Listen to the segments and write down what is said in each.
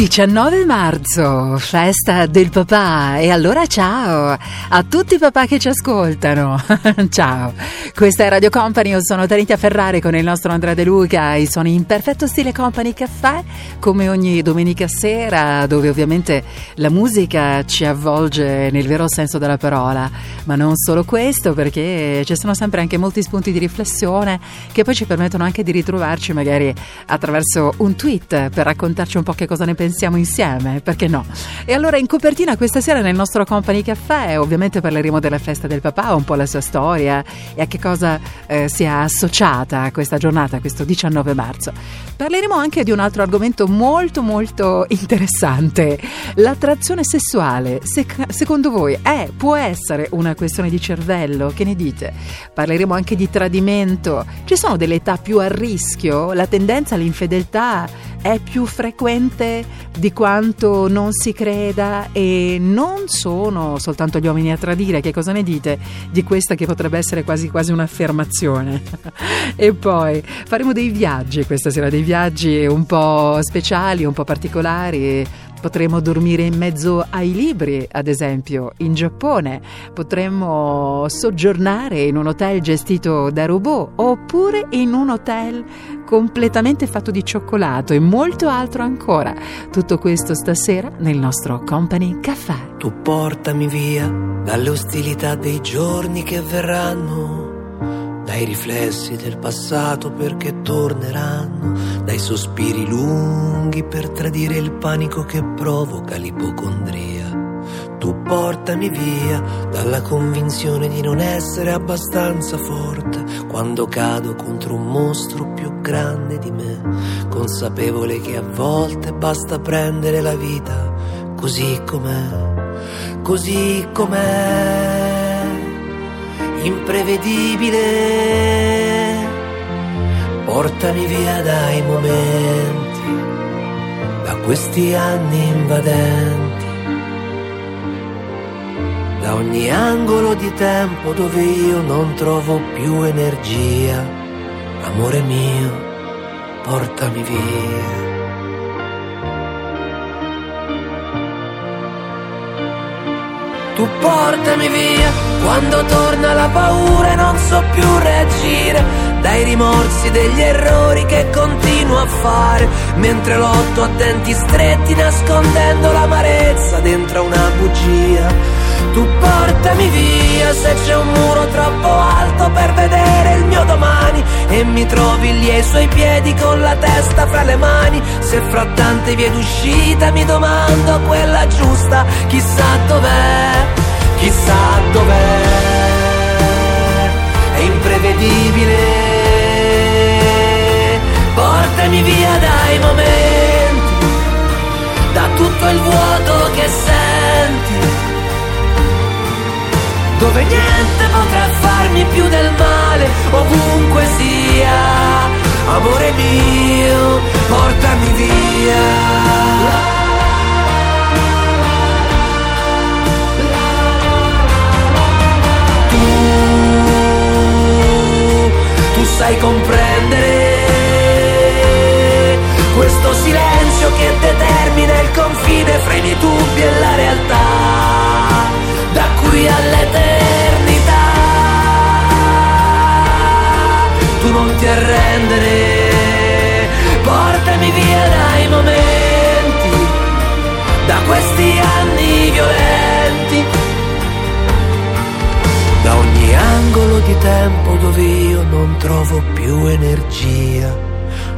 19 marzo, festa del papà. E allora ciao a tutti i papà che ci ascoltano. ciao, questa è Radio Company, io sono Tanitia Ferrari con il nostro Andrea De Luca e sono in perfetto stile Company Caffè come ogni domenica sera dove ovviamente la musica ci avvolge nel vero senso della parola, ma non solo questo perché ci sono sempre anche molti spunti di riflessione che poi ci permettono anche di ritrovarci magari attraverso un tweet per raccontarci un po' che cosa ne pensiamo pensiamo insieme, perché no? E allora in copertina questa sera nel nostro Company Caffè ovviamente parleremo della festa del papà, un po' la sua storia e a che cosa eh, sia associata a questa giornata, questo 19 marzo. Parleremo anche di un altro argomento molto molto interessante, l'attrazione sessuale. Se, secondo voi è, può essere una questione di cervello? Che ne dite? Parleremo anche di tradimento. Ci sono delle età più a rischio? La tendenza all'infedeltà è più frequente di quanto non si creda e non sono soltanto gli uomini a tradire, che cosa ne dite di questa che potrebbe essere quasi quasi un'affermazione? e poi faremo dei viaggi questa sera, dei viaggi un po' speciali, un po' particolari Potremmo dormire in mezzo ai libri, ad esempio, in Giappone. Potremmo soggiornare in un hotel gestito da robot oppure in un hotel completamente fatto di cioccolato e molto altro ancora. Tutto questo stasera nel nostro Company Caffè. Tu portami via dalle ostilità dei giorni che verranno dai riflessi del passato perché torneranno, dai sospiri lunghi per tradire il panico che provoca l'ipocondria. Tu portami via dalla convinzione di non essere abbastanza forte quando cado contro un mostro più grande di me, consapevole che a volte basta prendere la vita così com'è, così com'è imprevedibile. Portami via dai momenti, da questi anni invadenti, da ogni angolo di tempo dove io non trovo più energia. Amore mio, portami via. Tu portami via. Quando torna la paura e non so più reagire. Dai rimorsi degli errori che continuo a fare. Mentre lotto a denti stretti nascondendo l'amarezza dentro una bugia. Tu portami via se c'è un muro troppo alto per vedere il mio domani e mi trovi lì ai suoi piedi con la testa fra le mani. Se fra tante vie d'uscita mi domando quella giusta, chissà dov'è chissà dov'è, è imprevedibile. Portami via dai momenti, da tutto il vuoto che senti, dove niente potrà farmi più del male, ovunque sia. Amore mio, portami via. sai comprendere questo silenzio che determina il confine fra i miei dubbi e la realtà, da qui all'eternità. Tu non ti arrendere, portami via dai momenti, da questi anni violenti da ogni angolo di tempo dove io non trovo più energia.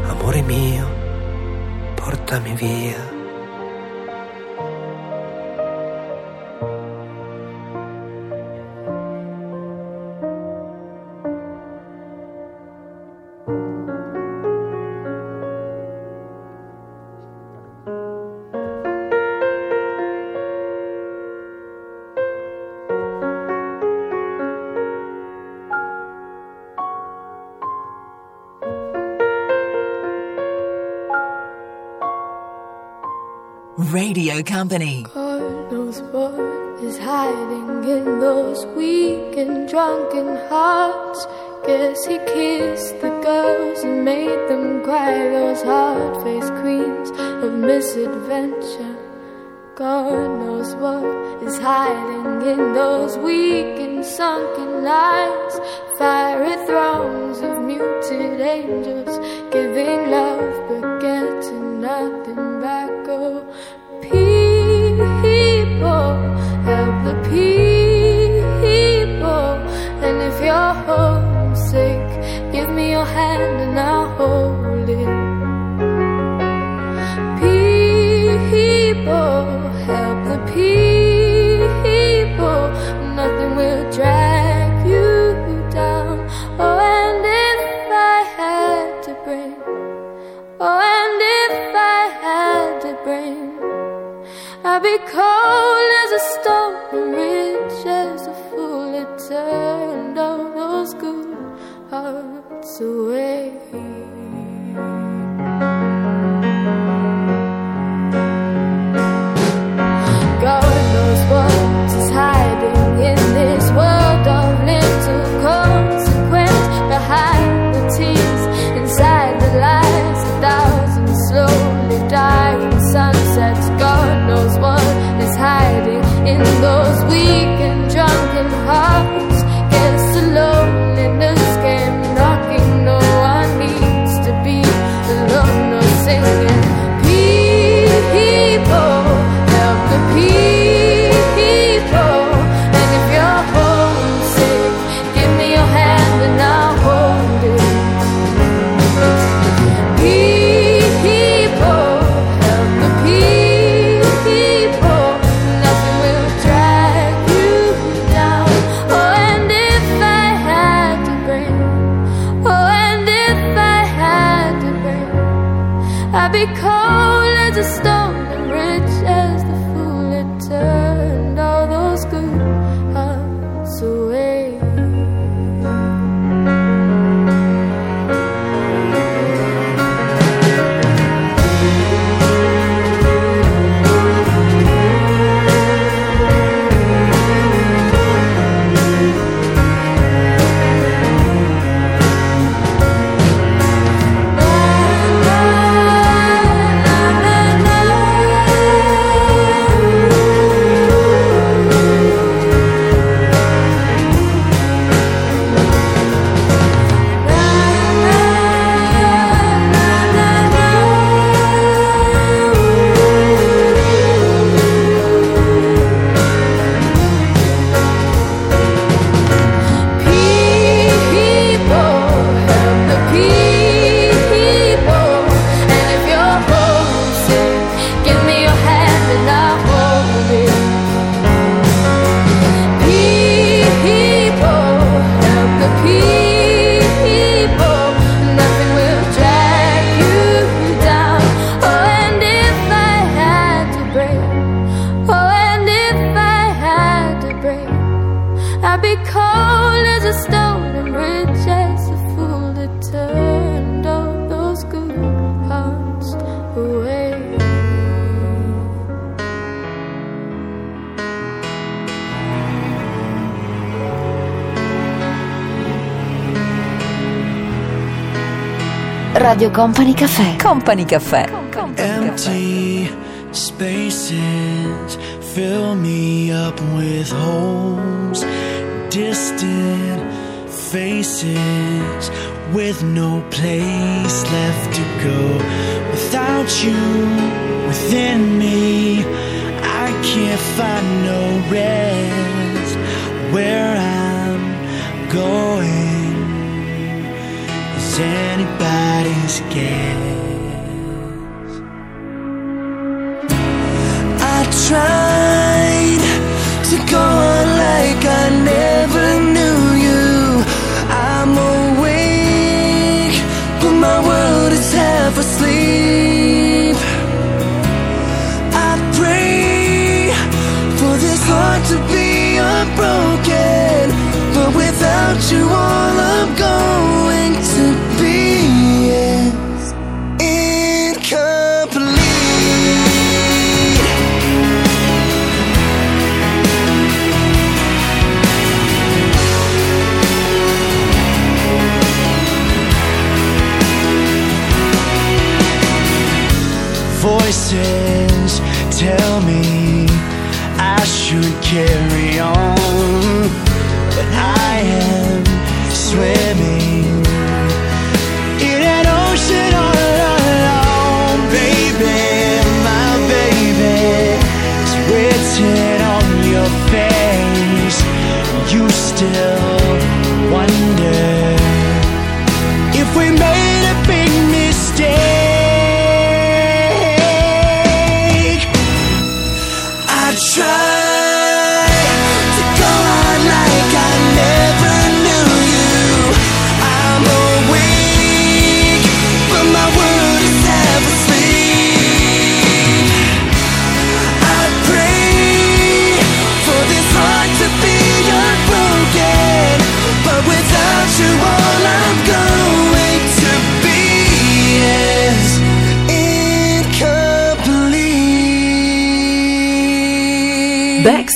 Amore mio, portami via. Company. God knows what is hiding in those weak and drunken hearts. Guess he kissed the girls and made them cry, those hard faced queens of misadventure. God knows what is hiding in those weak and sunken eyes. Fiery throngs of muted angels giving love but getting nothing back. Oh, help the people. And if you're homesick, give me your hand and I'll hold it. People, help the people. Nothing will drag you down. Oh, and if I had to bring, oh, and if I had to bring, I'd be cold as a stone rich as a fool. It turned all those good hearts away. In those weak and drunken hearts. Radio Company Caffè. Company Caffè. Empty spaces fill me up with holes. Distant faces with no place left to go. Without you within me, I can't find no rest. Where I'm going is anybody's guess. I tried to go on like I never knew you. I'm awake, but my world is half asleep. I pray for this heart to be unbroken, but without you, all carry on. But I am swimming in an ocean all alone, baby, my baby. It's written on your face. You still wonder if we made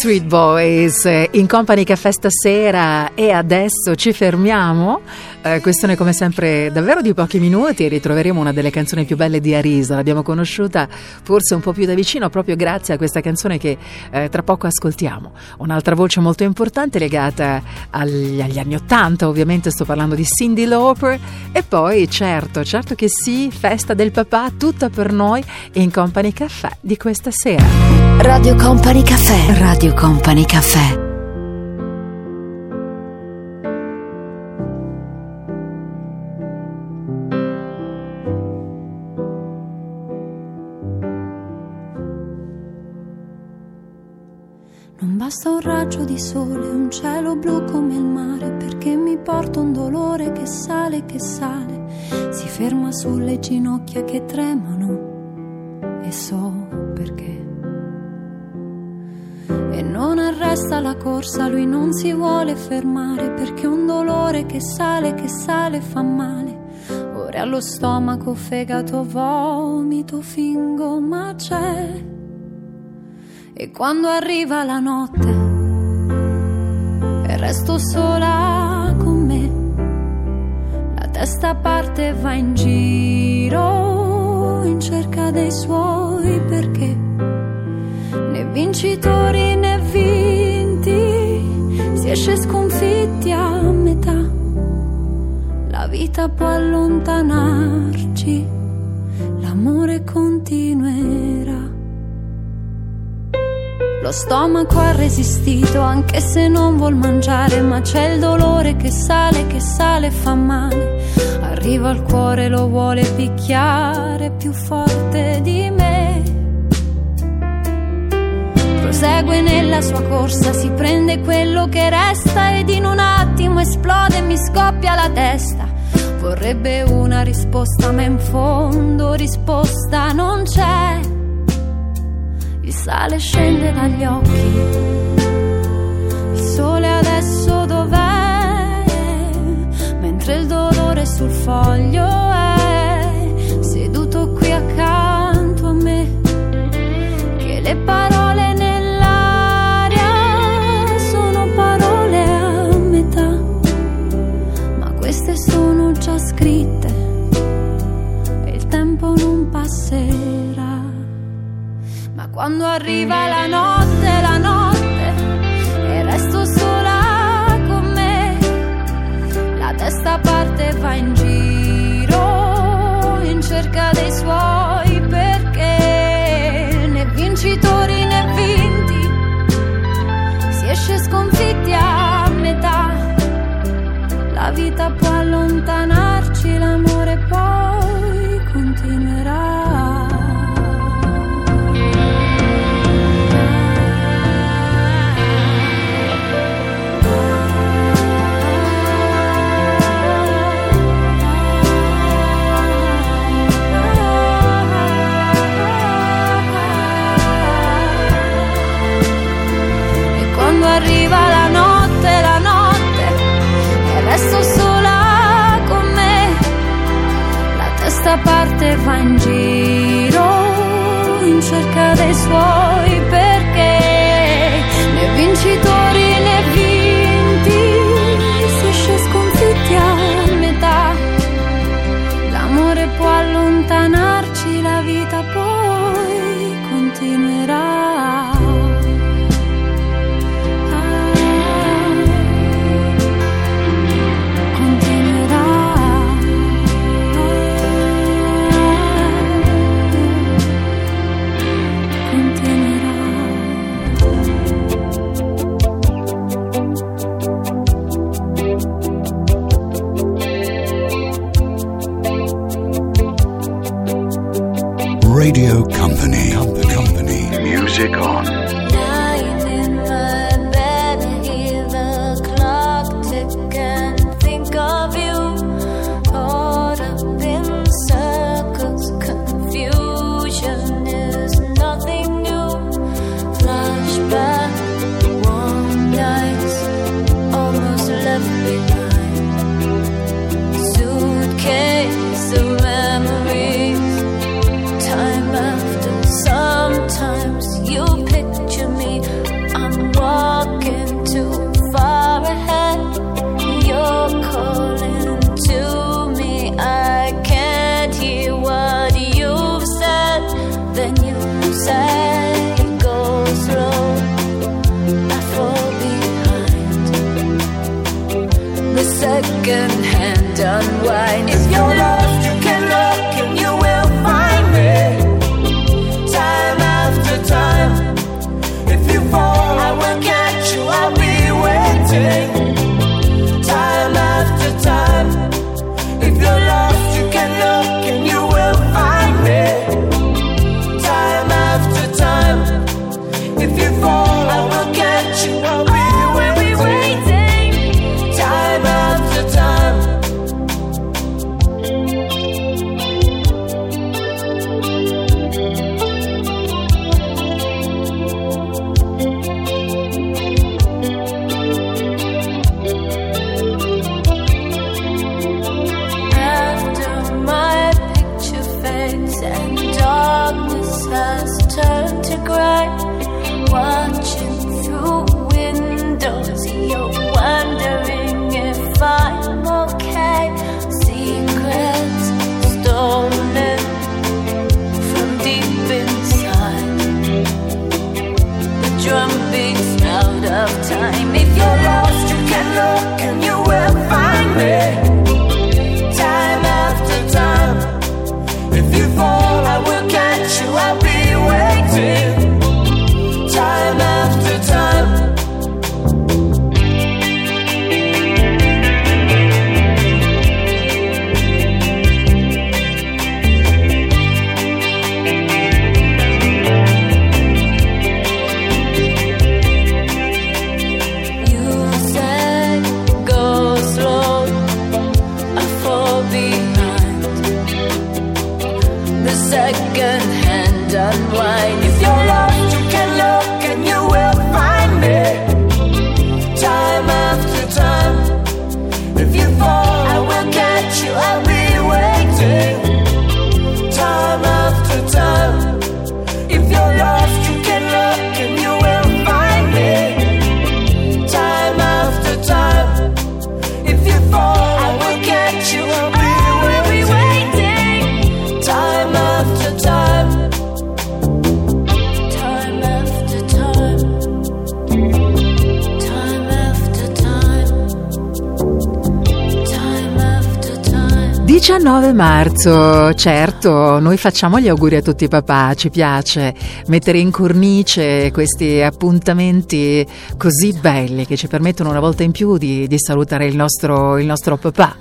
Backstreet Boys eh, in Company Caffè stasera e adesso ci fermiamo. Eh, questione come sempre davvero di pochi minuti e ritroveremo una delle canzoni più belle di Arisa. L'abbiamo conosciuta forse un po' più da vicino proprio grazie a questa canzone che eh, tra poco ascoltiamo. Un'altra voce molto importante legata agli, agli anni Ottanta, ovviamente sto parlando di Cindy Lauper e poi certo, certo che sì, festa del papà tutta per noi in Company Caffè di questa sera. Radio Company Caffè. Radio Company Caffè. Basta un raggio di sole, un cielo blu come il mare, perché mi porta un dolore che sale, che sale, si ferma sulle ginocchia che tremano e so perché. E non arresta la corsa, lui non si vuole fermare, perché un dolore che sale, che sale fa male. Ora allo stomaco, fegato, vomito, fingo, ma c'è. E quando arriva la notte e resto sola con me, la testa parte e va in giro in cerca dei suoi perché né vincitori né vinti, si esce sconfitti a metà. La vita può allontanarci, l'amore continuerà. Lo stomaco ha resistito anche se non vuol mangiare, ma c'è il dolore che sale, che sale e fa male. Arriva al cuore, lo vuole picchiare più forte di me. Prosegue nella sua corsa, si prende quello che resta ed in un attimo esplode e mi scoppia la testa. Vorrebbe una risposta, ma in fondo risposta non c'è. Sale scende dagli occhi. Il sole adesso dov'è? Mentre il dolore sul foglio è seduto qui accanto a me. Che le parole nell'aria sono parole a metà. Ma queste sono già scritte e il tempo non passerà. Quando arriva la notte, la notte, e resto sola con me, la testa parte e va in giro in cerca dei suoi perché né vincitori né vinti, si esce sconfitti a metà. La vita può allontanarci, l'amore parte e unwind. If you're 19 marzo, certo, noi facciamo gli auguri a tutti i papà, ci piace mettere in cornice questi appuntamenti così belli che ci permettono una volta in più di, di salutare il nostro, il nostro papà.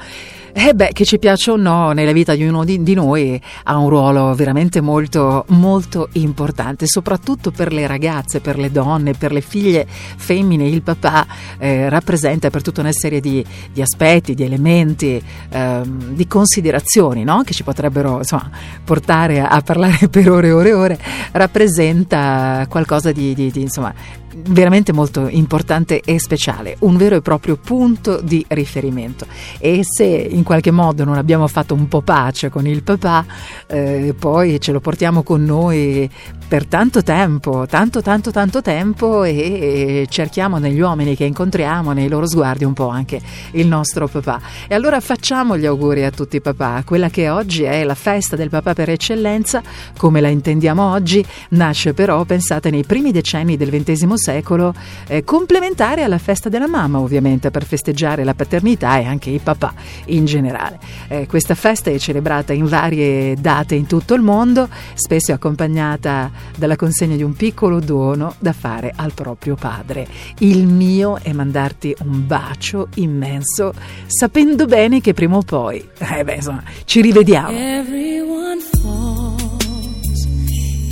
Eh beh, che ci piaccia o no, nella vita di ognuno di, di noi ha un ruolo veramente molto, molto importante, soprattutto per le ragazze, per le donne, per le figlie femmine. Il papà eh, rappresenta per tutta una serie di, di aspetti, di elementi, ehm, di considerazioni no? che ci potrebbero insomma, portare a, a parlare per ore e ore e ore. Rappresenta qualcosa di, di insomma, veramente molto importante e speciale, un vero e proprio punto di riferimento. E se in qualche modo non abbiamo fatto un po' pace con il papà, eh, poi ce lo portiamo con noi per tanto tempo, tanto tanto tanto tempo e, e cerchiamo negli uomini che incontriamo, nei loro sguardi un po' anche il nostro papà. E allora facciamo gli auguri a tutti i papà. Quella che oggi è la festa del papà per eccellenza, come la intendiamo oggi, nasce però, pensate, nei primi decenni del XX secolo, eh, complementare alla festa della mamma, ovviamente, per festeggiare la paternità e anche i papà in generale. Eh, questa festa è celebrata in varie date in tutto il mondo, spesso accompagnata dalla consegna di un piccolo dono da fare al proprio padre. Il mio è mandarti un bacio immenso, sapendo bene che prima o poi, eh beh, insomma, ci rivediamo. Everyone falls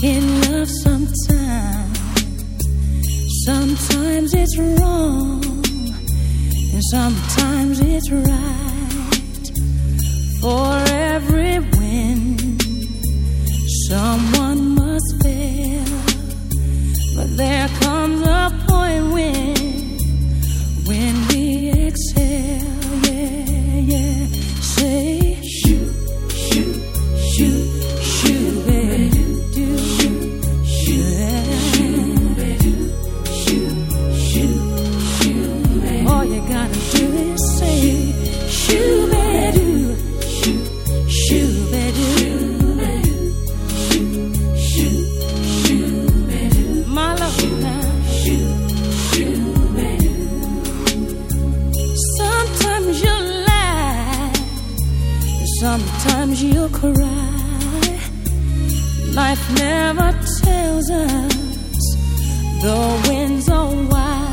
in love sometimes. Sometimes it's wrong, and sometimes it's right. For every win, someone must fail. But there comes a point when, when we exhale. Yeah, yeah. Say, shoot, shoot, shoot, shoot, gotta do is. Shoo doo, shoo, shoo doo, shoo, shoo My love. Shoo, Sometimes you'll sometimes you cry. Life never tells us the winds are wild.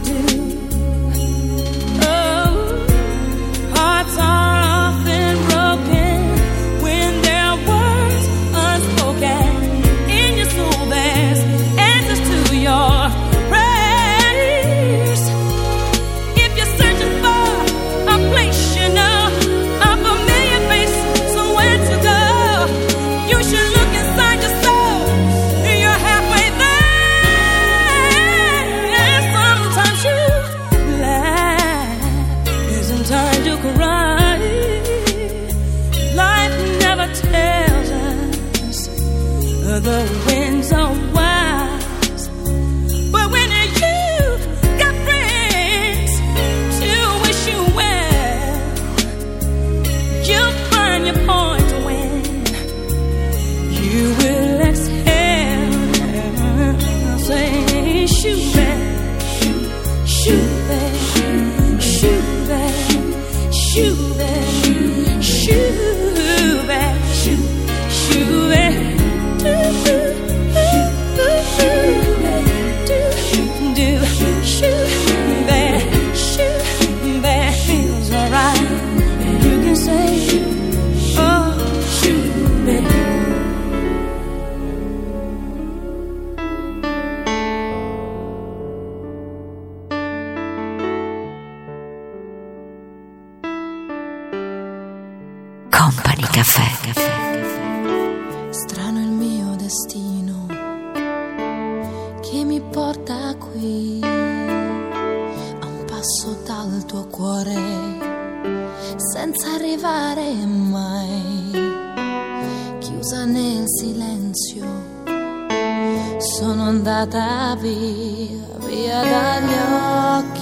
do. caffè. Strano il mio destino che mi porta qui a un passo dal tuo cuore senza arrivare mai. Chiusa nel silenzio, sono andata via, via dagli occhi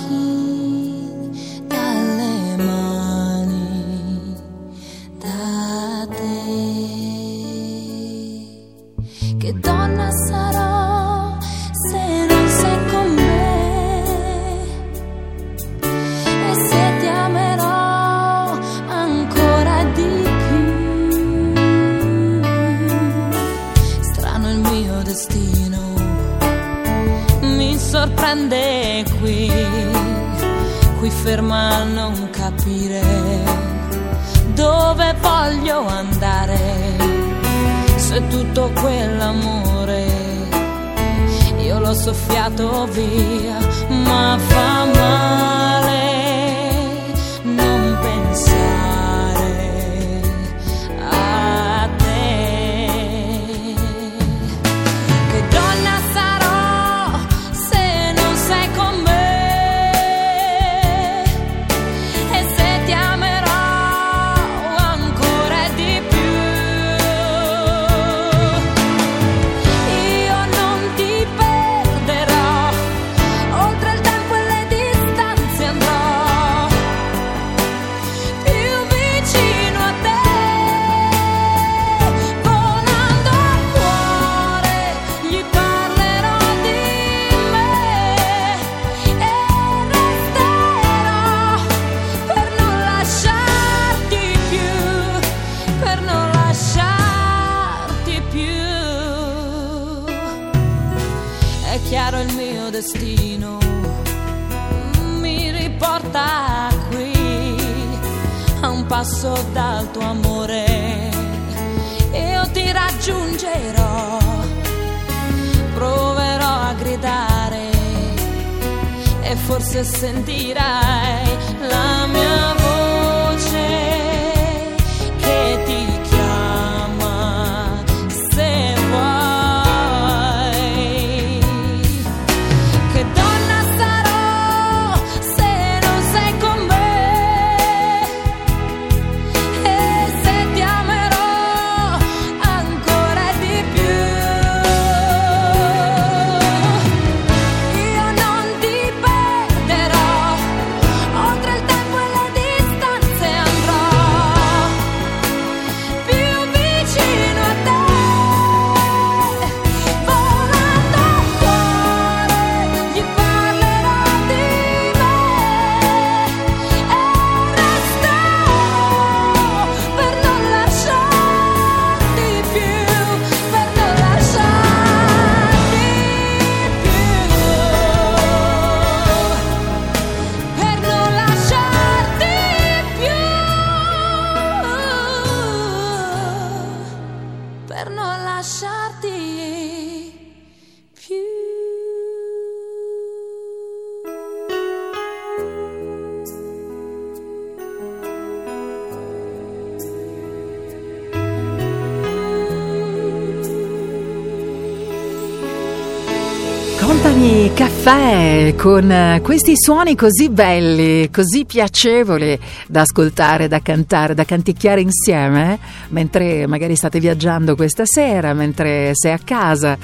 Caffè con eh, questi suoni così belli, così piacevoli da ascoltare, da cantare, da canticchiare insieme, mentre magari state viaggiando questa sera, mentre sei a casa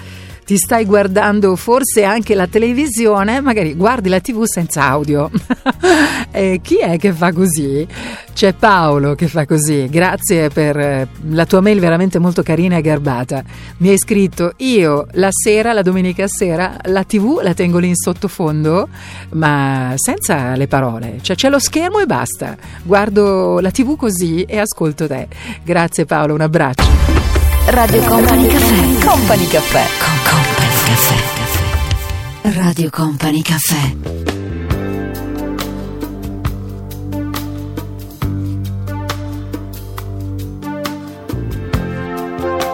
ti stai guardando forse anche la televisione, magari guardi la tv senza audio. chi è che fa così? C'è Paolo che fa così. Grazie per eh, la tua mail veramente molto carina e garbata. Mi hai scritto io la sera, la domenica sera, la tv la tengo lì in sottofondo, ma senza le parole. Cioè c'è lo schermo e basta. Guardo la tv così e ascolto te. Grazie Paolo, un abbraccio. Radio Company Caffè. Company Caffè. Con Company Caffè. Radio Company Caffè.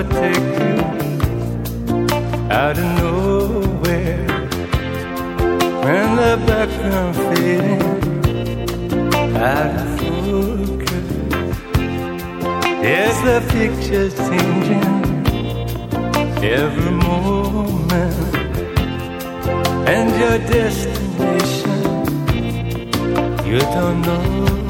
Samba take you out of nowhere, when the background fading out of focus, yes, the picture's changing every moment. And your destination you don't know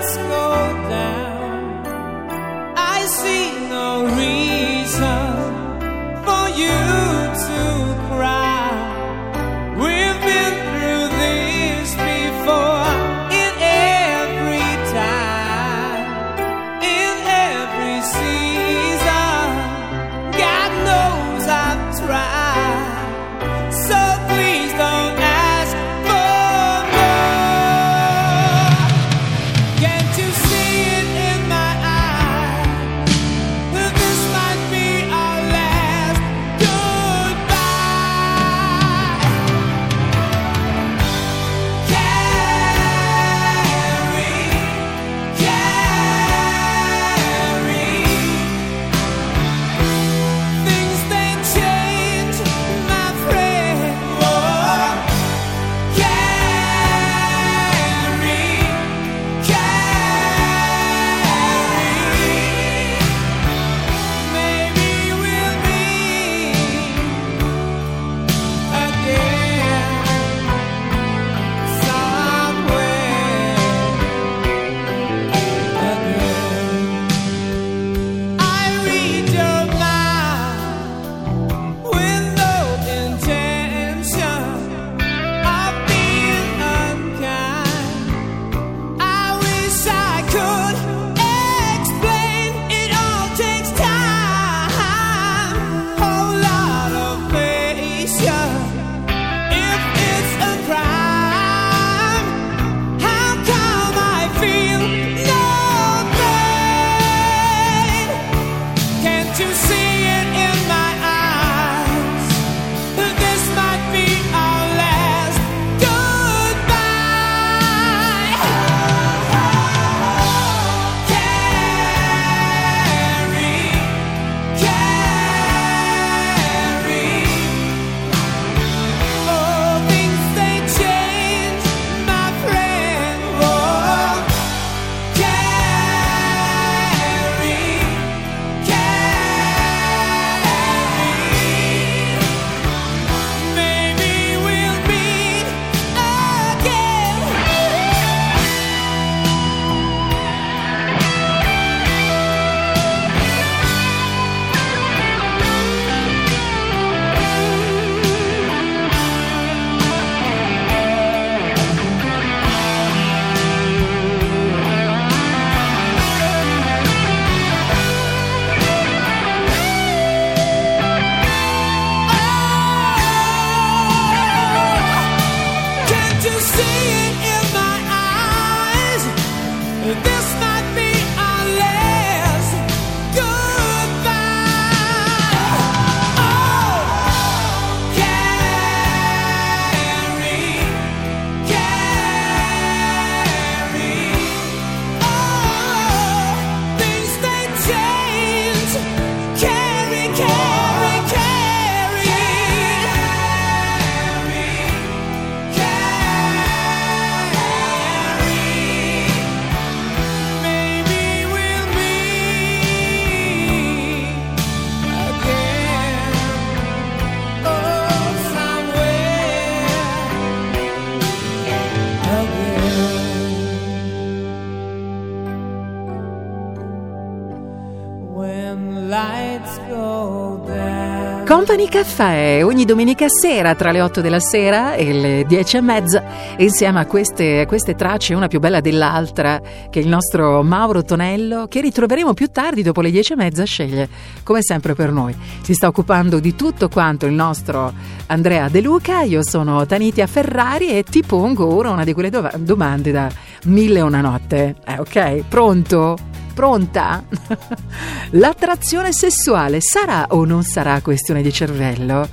Company Caffè ogni domenica sera tra le 8 della sera e le 10 e mezza. Insieme a queste, a queste tracce una più bella dell'altra che il nostro Mauro Tonello che ritroveremo più tardi dopo le 10 e mezza sceglie come sempre per noi. Si sta occupando di tutto quanto il nostro Andrea De Luca. Io sono Tanitia Ferrari e ti pongo ora una di quelle dova- domande da mille e una notte. Eh, ok? Pronto? Pronta? L'attrazione sessuale sarà o non sarà questione di cervello?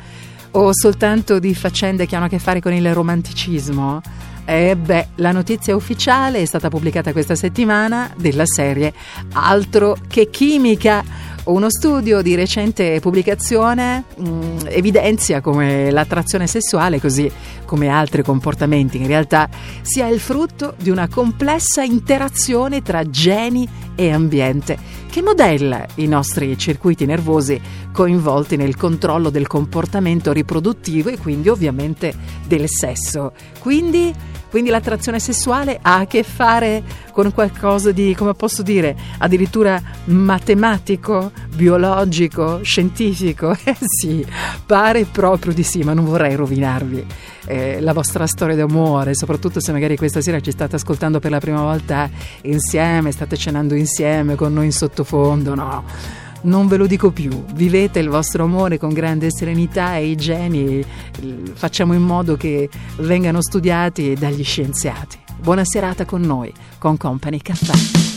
O soltanto di faccende che hanno a che fare con il romanticismo? E beh, la notizia ufficiale è stata pubblicata questa settimana della serie Altro che chimica. Uno studio di recente pubblicazione mh, evidenzia come l'attrazione sessuale, così come altri comportamenti, in realtà sia il frutto di una complessa interazione tra geni e ambiente che modella i nostri circuiti nervosi coinvolti nel controllo del comportamento riproduttivo e quindi ovviamente del sesso. Quindi, quindi l'attrazione sessuale ha a che fare con qualcosa di, come posso dire, addirittura matematico, biologico, scientifico? Eh sì, pare proprio di sì, ma non vorrei rovinarvi eh, la vostra storia d'amore, soprattutto se magari questa sera ci state ascoltando per la prima volta insieme, state cenando insieme con noi in sottofondo, no? Non ve lo dico più, vivete il vostro amore con grande serenità e i geni facciamo in modo che vengano studiati dagli scienziati. Buona serata con noi, con Company Caffè.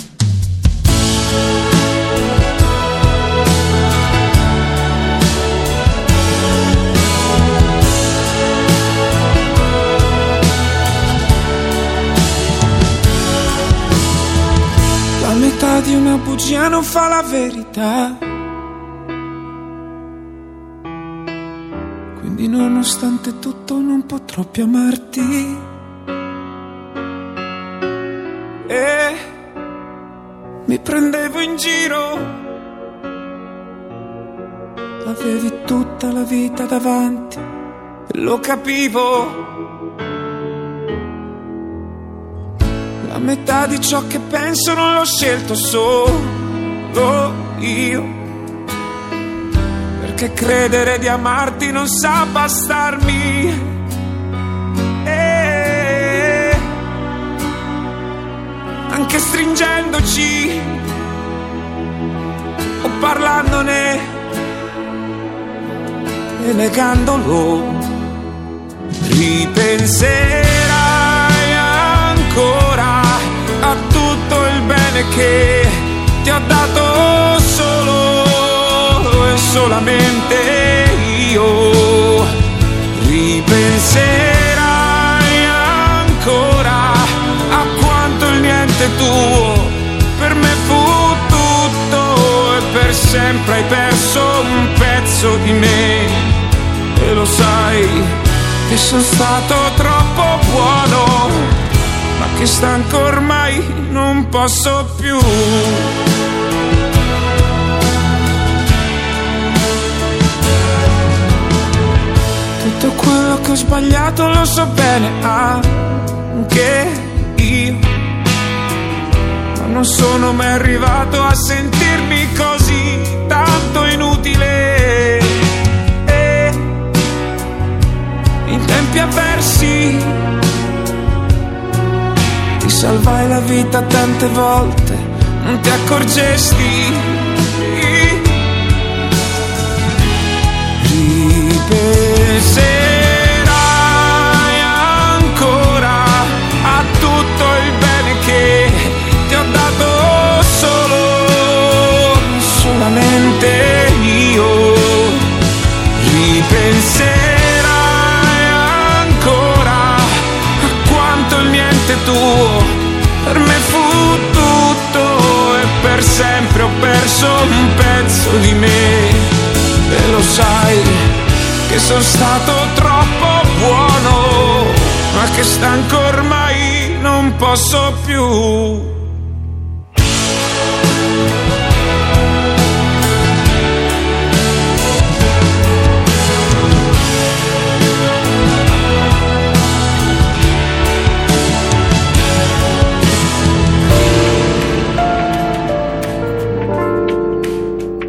Bugia non fa la verità. Quindi nonostante tutto non potrò più amarti. E mi prendevo in giro. Avevi tutta la vita davanti lo capivo. La metà di ciò che penso non l'ho scelto solo io. Perché credere di amarti non sa bastarmi. E anche stringendoci o parlandone e negandolo, ripenserai ancora bene che ti ho dato solo e solamente io. Ripenserai ancora a quanto il niente tuo per me fu tutto e per sempre hai perso un pezzo di me. E lo sai che sono stato troppo buono che stanco ormai non posso più. Tutto quello che ho sbagliato lo so bene anche io, ma non sono mai arrivato a sentirmi così tanto inutile. E in tempi avversi salvai la vita tante volte, non ti accorgesti. Ripenserai ancora a tutto il bene che ti ho dato solo, solamente io. Perso un pezzo di me. E lo sai che sono stato troppo buono ma che stanco ormai non posso più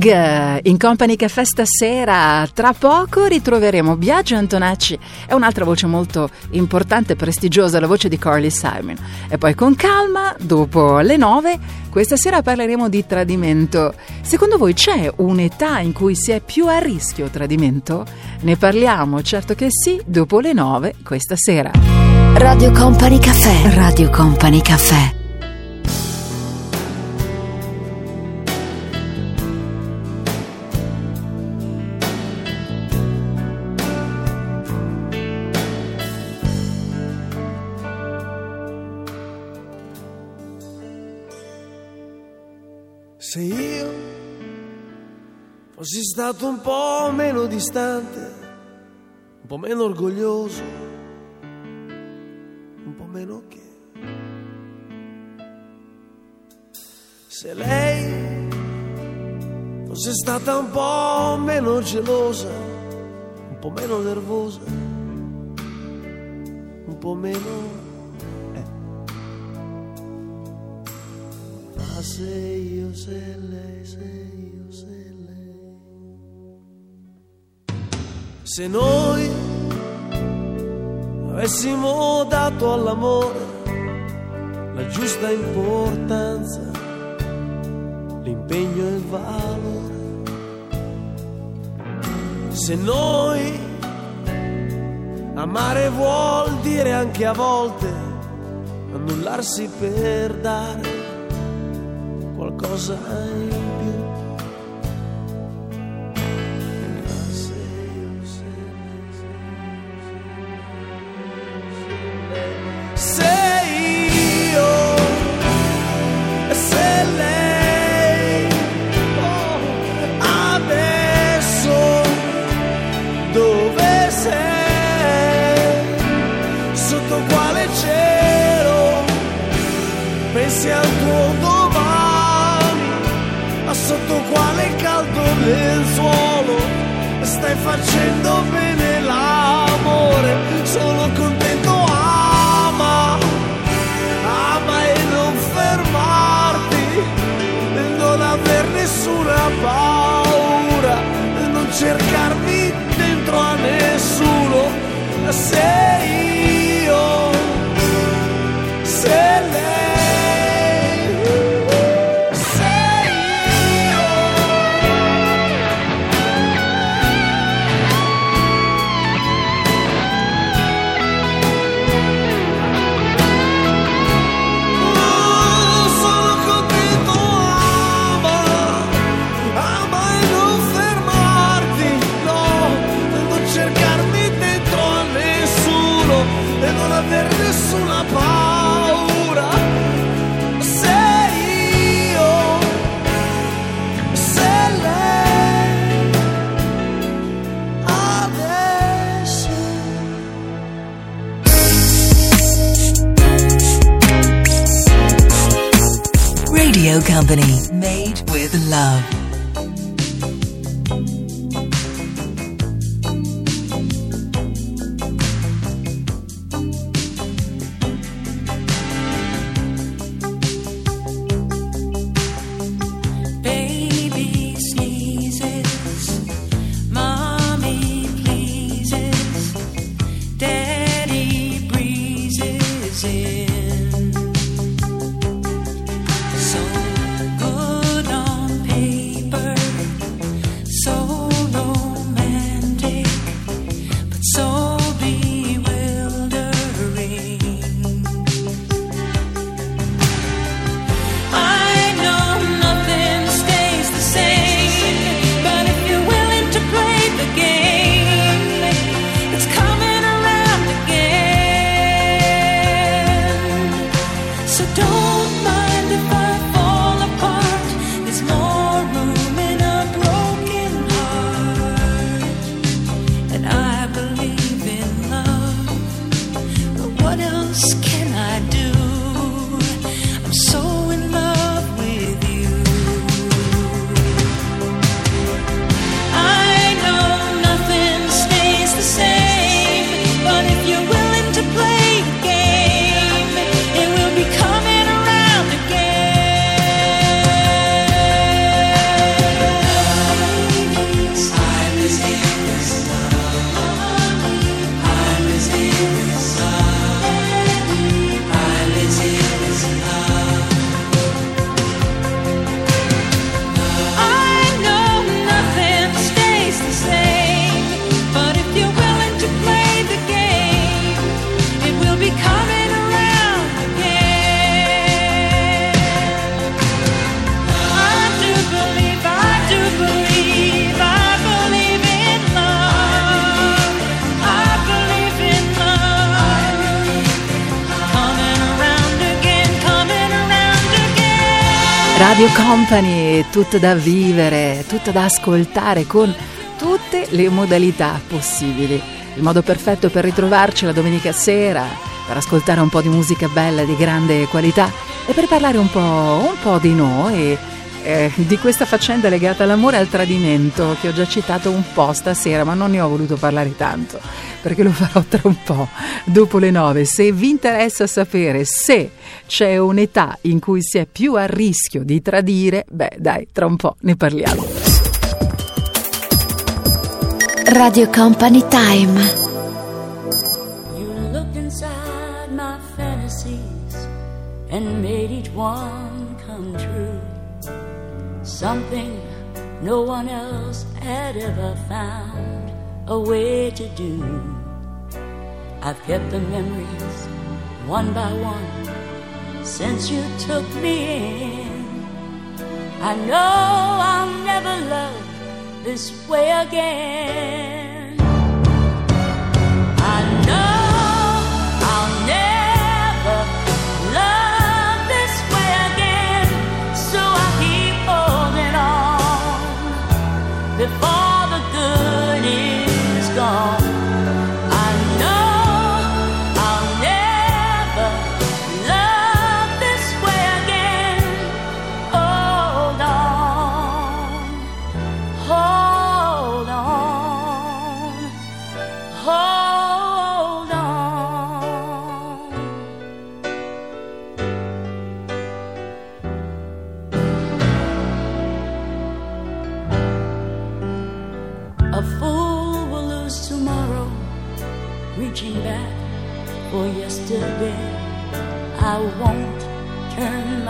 Big in Company Caffè stasera. Tra poco ritroveremo Biagio Antonacci e un'altra voce molto importante e prestigiosa, la voce di Carly Simon. E poi con calma, dopo le nove, questa sera parleremo di tradimento. Secondo voi c'è un'età in cui si è più a rischio tradimento? Ne parliamo, certo che sì, dopo le nove questa sera. Radio Company Caffè. Radio Company Caffè. Se io fossi stato un po' meno distante, un po' meno orgoglioso, un po' meno che... Se lei fosse stata un po' meno gelosa, un po' meno nervosa, un po' meno... Ma io, se lei, se io, se lei. Se noi avessimo dato all'amore la giusta importanza, l'impegno e il valore. Se noi amare vuol dire anche a volte annullarsi per dare cosa hai. você. Company, tutto da vivere, tutto da ascoltare con tutte le modalità possibili. Il modo perfetto per ritrovarci la domenica sera, per ascoltare un po' di musica bella di grande qualità e per parlare un po', un po di noi, e di questa faccenda legata all'amore e al tradimento che ho già citato un po' stasera, ma non ne ho voluto parlare tanto perché lo farò tra un po', dopo le 9. Se vi interessa sapere se c'è un'età in cui si è più a rischio di tradire, beh dai, tra un po' ne parliamo. Radio Company Time. You looked inside my fantasies and made each one come true. Something no one else had ever found. A way to do. I've kept the memories one by one since you took me in. I know I'll never love this way again.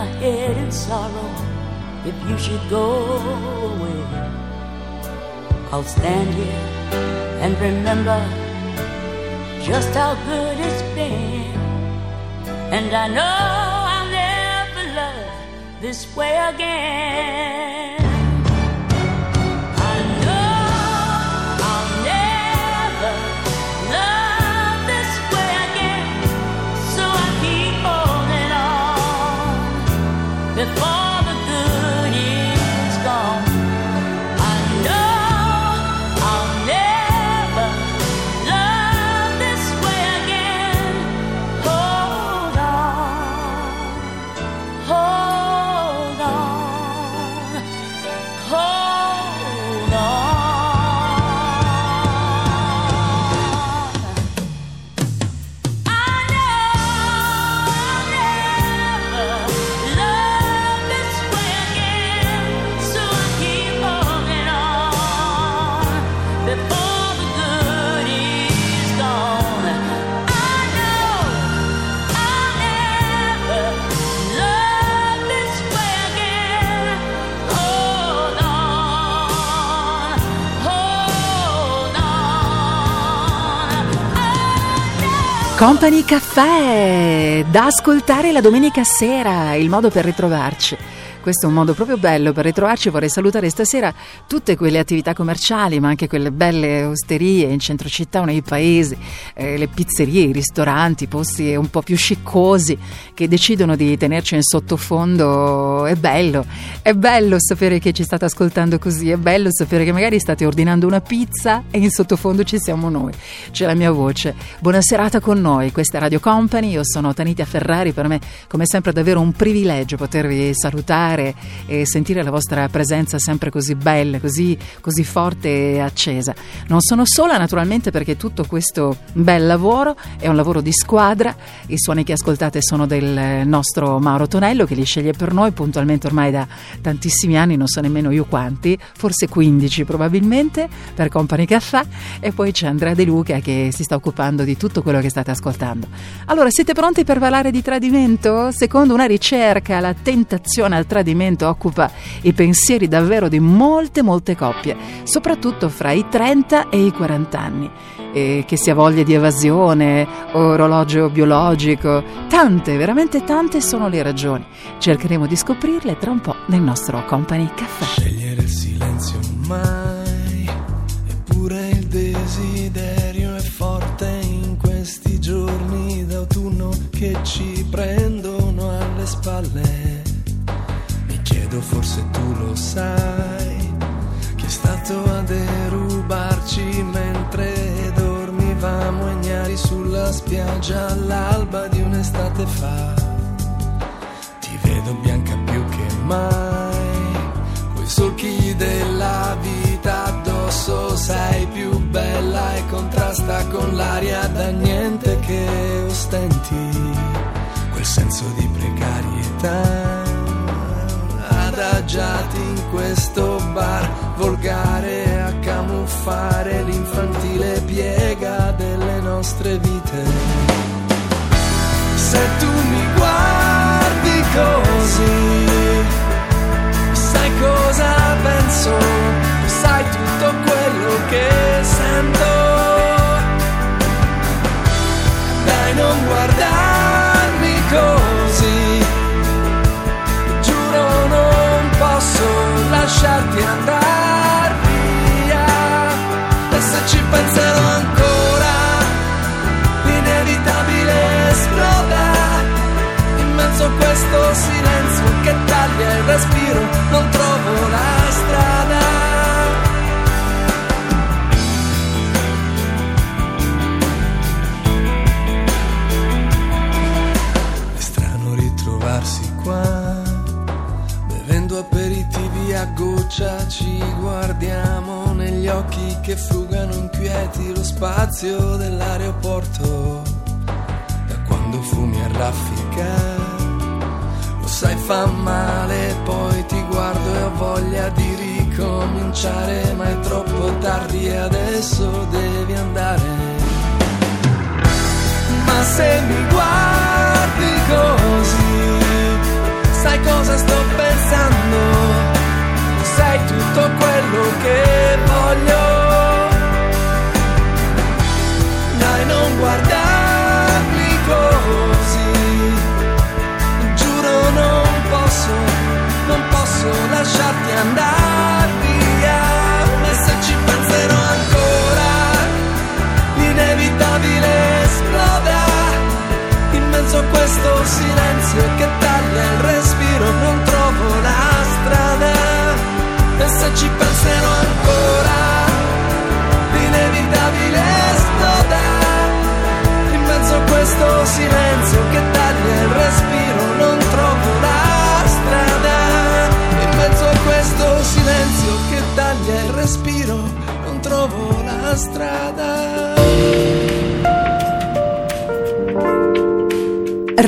My head in sorrow if you should go away. I'll stand here and remember just how good it's been. And I know I'll never love this way again. Company Caffè da ascoltare la domenica sera, il modo per ritrovarci. Questo è un modo proprio bello per ritrovarci. Vorrei salutare stasera tutte quelle attività commerciali, ma anche quelle belle osterie in centro città o nei paesi, eh, le pizzerie, i ristoranti, posti un po' più sciccosi che decidono di tenerci in sottofondo. È bello, è bello sapere che ci state ascoltando così, è bello sapere che magari state ordinando una pizza e in sottofondo ci siamo noi. C'è la mia voce. Buona serata con noi, questa è Radio Company, io sono Tanitia Ferrari, per me come sempre è davvero un privilegio potervi salutare e sentire la vostra presenza sempre così bella, così, così forte e accesa. Non sono sola naturalmente perché tutto questo bel lavoro è un lavoro di squadra, i suoni che ascoltate sono del nostro Mauro Tonello che li sceglie per noi puntualmente ormai da tantissimi anni, non so nemmeno io quanti, forse 15 probabilmente per Company Caffè e poi c'è Andrea De Luca che si sta occupando di tutto quello che state ascoltando. Allora, siete pronti per parlare di tradimento? Secondo una ricerca, la tentazione al tradimento occupa i pensieri davvero di molte, molte coppie, soprattutto fra i 30 e i 40 anni. E che sia voglia di evasione, orologio biologico, tante, veramente tante sono le ragioni. Cercheremo di scoprirle tra un po' nel nostro Company Caffè. Scegliere il silenzio mai, eppure il desiderio è forte in questi giorni d'autunno che ci prendono alle spalle. Chiedo, forse tu lo sai, che è stato a derubarci mentre dormivamo ignari sulla spiaggia all'alba di un'estate fa. Ti vedo bianca più che mai, coi solchi della vita addosso sei più bella e contrasta con l'aria da niente che ostenti, quel senso di precarietà adagiati in questo bar volgare a camuffare l'infantile piega delle nostre vite. Se tu mi guardi così, sai cosa passo, sai tutto quello che sento. Dai, non guardarmi lasciarti andare via. E se ci penserò ancora, l'inevitabile esploda. In mezzo a questo silenzio che taglia il respiro, non trovo a goccia, ci guardiamo negli occhi che frugano inquieti lo spazio dell'aeroporto. Da quando fumi a raffica, lo sai fa male, poi ti guardo e ho voglia di ricominciare, ma è troppo tardi e adesso devi andare. Ma se mi guardi così, sai cosa sto pensando? Sei tutto quello che voglio.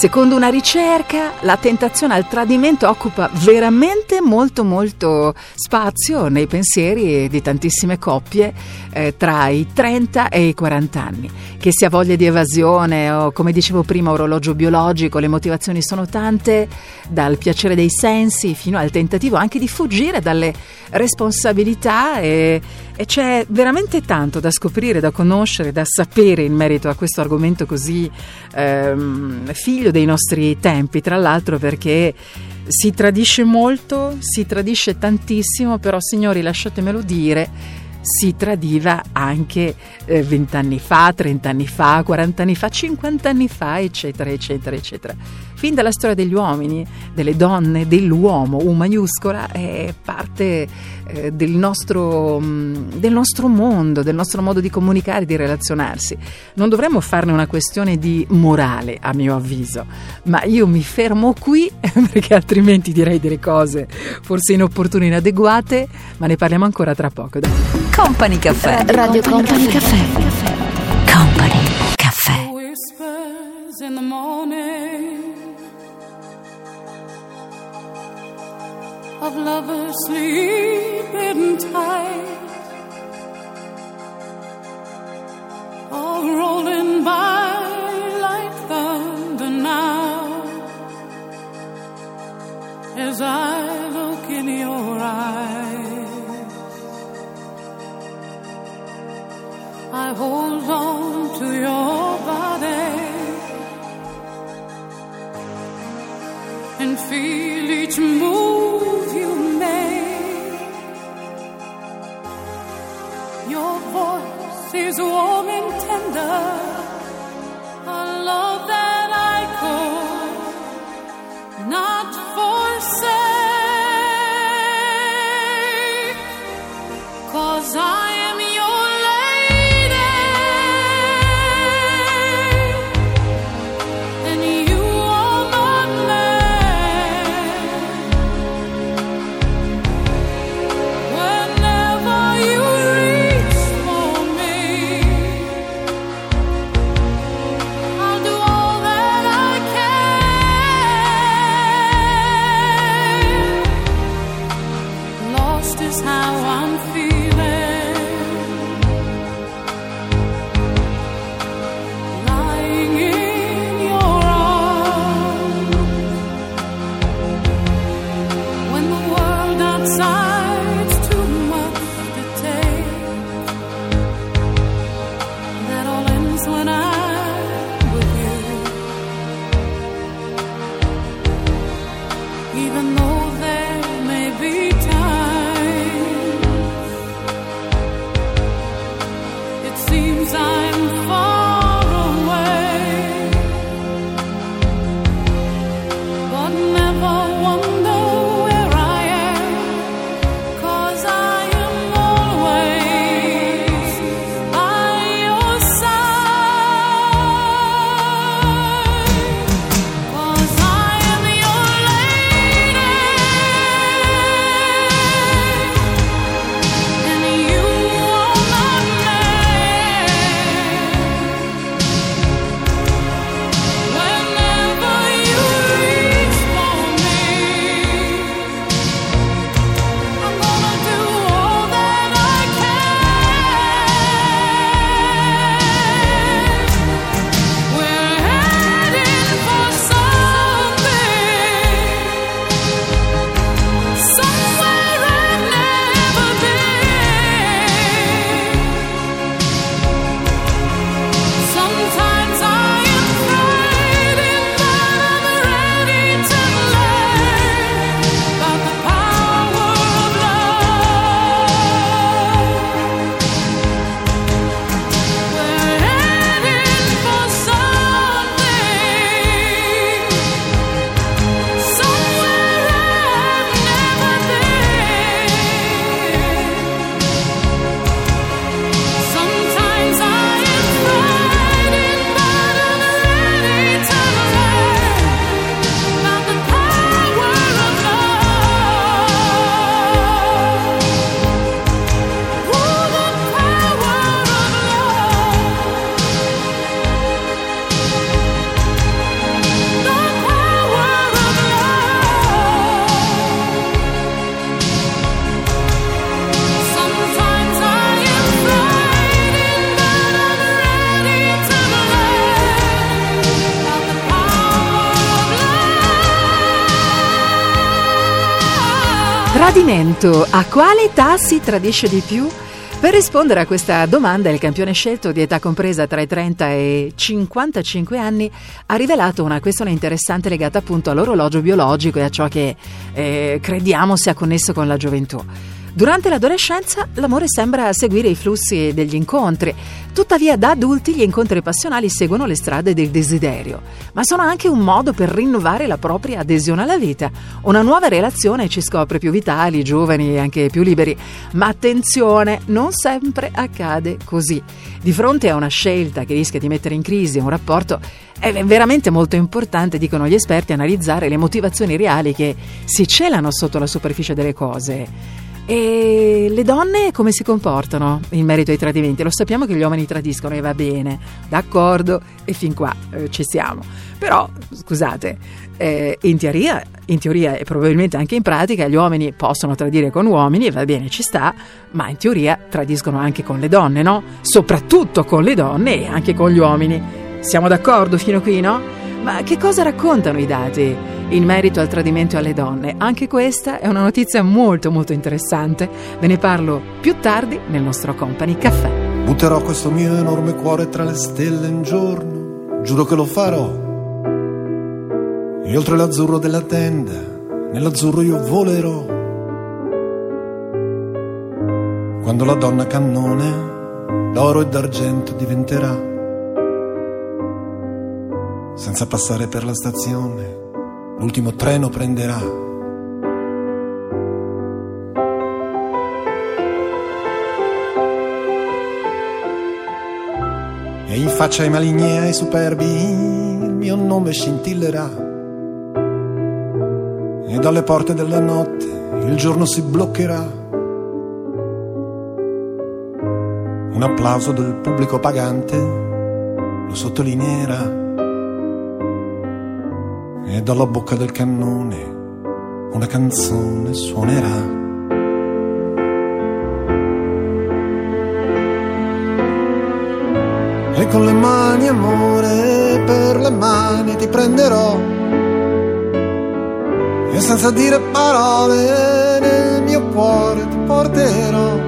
Secondo una ricerca, la tentazione al tradimento occupa veramente molto molto spazio nei pensieri di tantissime coppie eh, tra i 30 e i 40 anni. Che sia voglia di evasione o, come dicevo prima, orologio biologico, le motivazioni sono tante, dal piacere dei sensi fino al tentativo anche di fuggire dalle responsabilità e, e c'è veramente tanto da scoprire, da conoscere, da sapere in merito a questo argomento così ehm, figlio dei nostri tempi, tra l'altro perché si tradisce molto, si tradisce tantissimo, però signori lasciatemelo dire, si tradiva anche eh, 20 anni fa, 30 anni fa, 40 anni fa, 50 anni fa, eccetera, eccetera, eccetera. Fin dalla storia degli uomini, delle donne, dell'uomo, U maiuscola, è parte eh, del, nostro, mh, del nostro mondo, del nostro modo di comunicare, di relazionarsi. Non dovremmo farne una questione di morale, a mio avviso, ma io mi fermo qui perché altrimenti direi delle cose forse inopportune, inadeguate, ma ne parliamo ancora tra poco. Company Caffè. Radio Company Caffè. Company Caffè. Whispers in the morning of lovers sleeping tight, hold on to your body and feel each move you make. Your voice is warm and tender, Tradimento, a quale età si tradisce di più? Per rispondere a questa domanda il campione scelto di età compresa tra i 30 e i 55 anni ha rivelato una questione interessante legata appunto all'orologio biologico e a ciò che eh, crediamo sia connesso con la gioventù. Durante l'adolescenza l'amore sembra seguire i flussi degli incontri, tuttavia da adulti gli incontri passionali seguono le strade del desiderio, ma sono anche un modo per rinnovare la propria adesione alla vita. Una nuova relazione ci scopre più vitali, giovani e anche più liberi, ma attenzione, non sempre accade così. Di fronte a una scelta che rischia di mettere in crisi un rapporto, è veramente molto importante, dicono gli esperti, analizzare le motivazioni reali che si celano sotto la superficie delle cose. E le donne come si comportano in merito ai tradimenti? Lo sappiamo che gli uomini tradiscono e va bene, d'accordo, e fin qua eh, ci siamo. Però, scusate, eh, in, teoria, in teoria e probabilmente anche in pratica gli uomini possono tradire con uomini e va bene, ci sta, ma in teoria tradiscono anche con le donne, no? Soprattutto con le donne e anche con gli uomini. Siamo d'accordo fino qui, no? Ma che cosa raccontano i dati in merito al tradimento alle donne? Anche questa è una notizia molto molto interessante. Ve ne parlo più tardi nel nostro Company Caffè. Butterò questo mio enorme cuore tra le stelle un giorno, giuro che lo farò. E oltre l'azzurro della tenda, nell'azzurro io volerò. Quando la donna cannone d'oro e d'argento diventerà. Senza passare per la stazione, l'ultimo treno prenderà. E in faccia ai maligni e ai superbi il mio nome scintillerà. E dalle porte della notte il giorno si bloccherà. Un applauso del pubblico pagante lo sottolineerà. E dalla bocca del cannone una canzone suonerà. E con le mani amore, per le mani ti prenderò. E senza dire parole nel mio cuore ti porterò.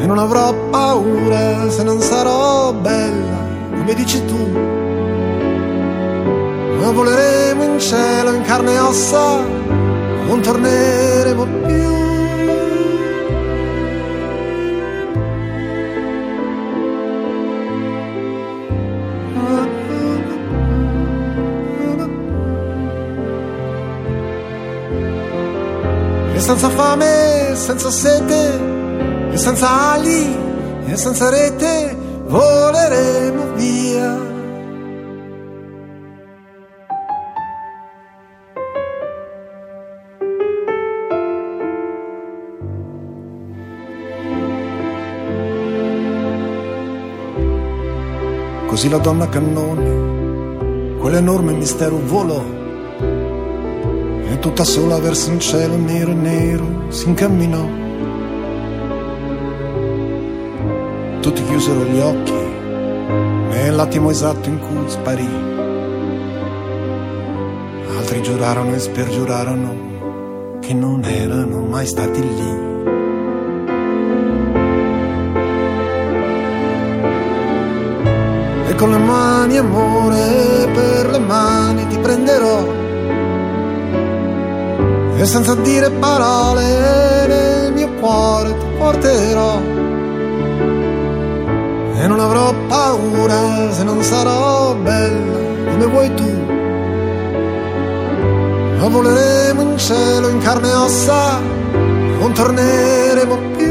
E non avrò paura se non sarò bella, come dici tu. Ma voleremo in cielo in carne e ossa, non torneremo più. E senza fame, senza sete, e senza ali, e senza rete, voleremo via. Così la donna cannone, quell'enorme mistero volò e tutta sola verso un cielo nero e nero si incamminò. Tutti chiusero gli occhi nell'attimo esatto in cui sparì. Altri giurarono e spergiurarono che non erano mai stati lì. Con le mani amore, per le mani ti prenderò. E senza dire parole nel mio cuore ti porterò. E non avrò paura se non sarò bella come vuoi tu. Ma voleremo in cielo in carne e ossa, non torneremo più.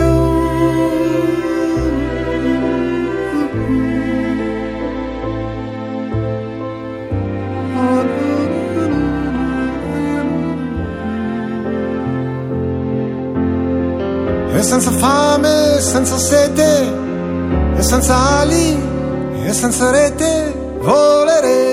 E senza fame, senza sete, e senza ali, e senza rete, voleremo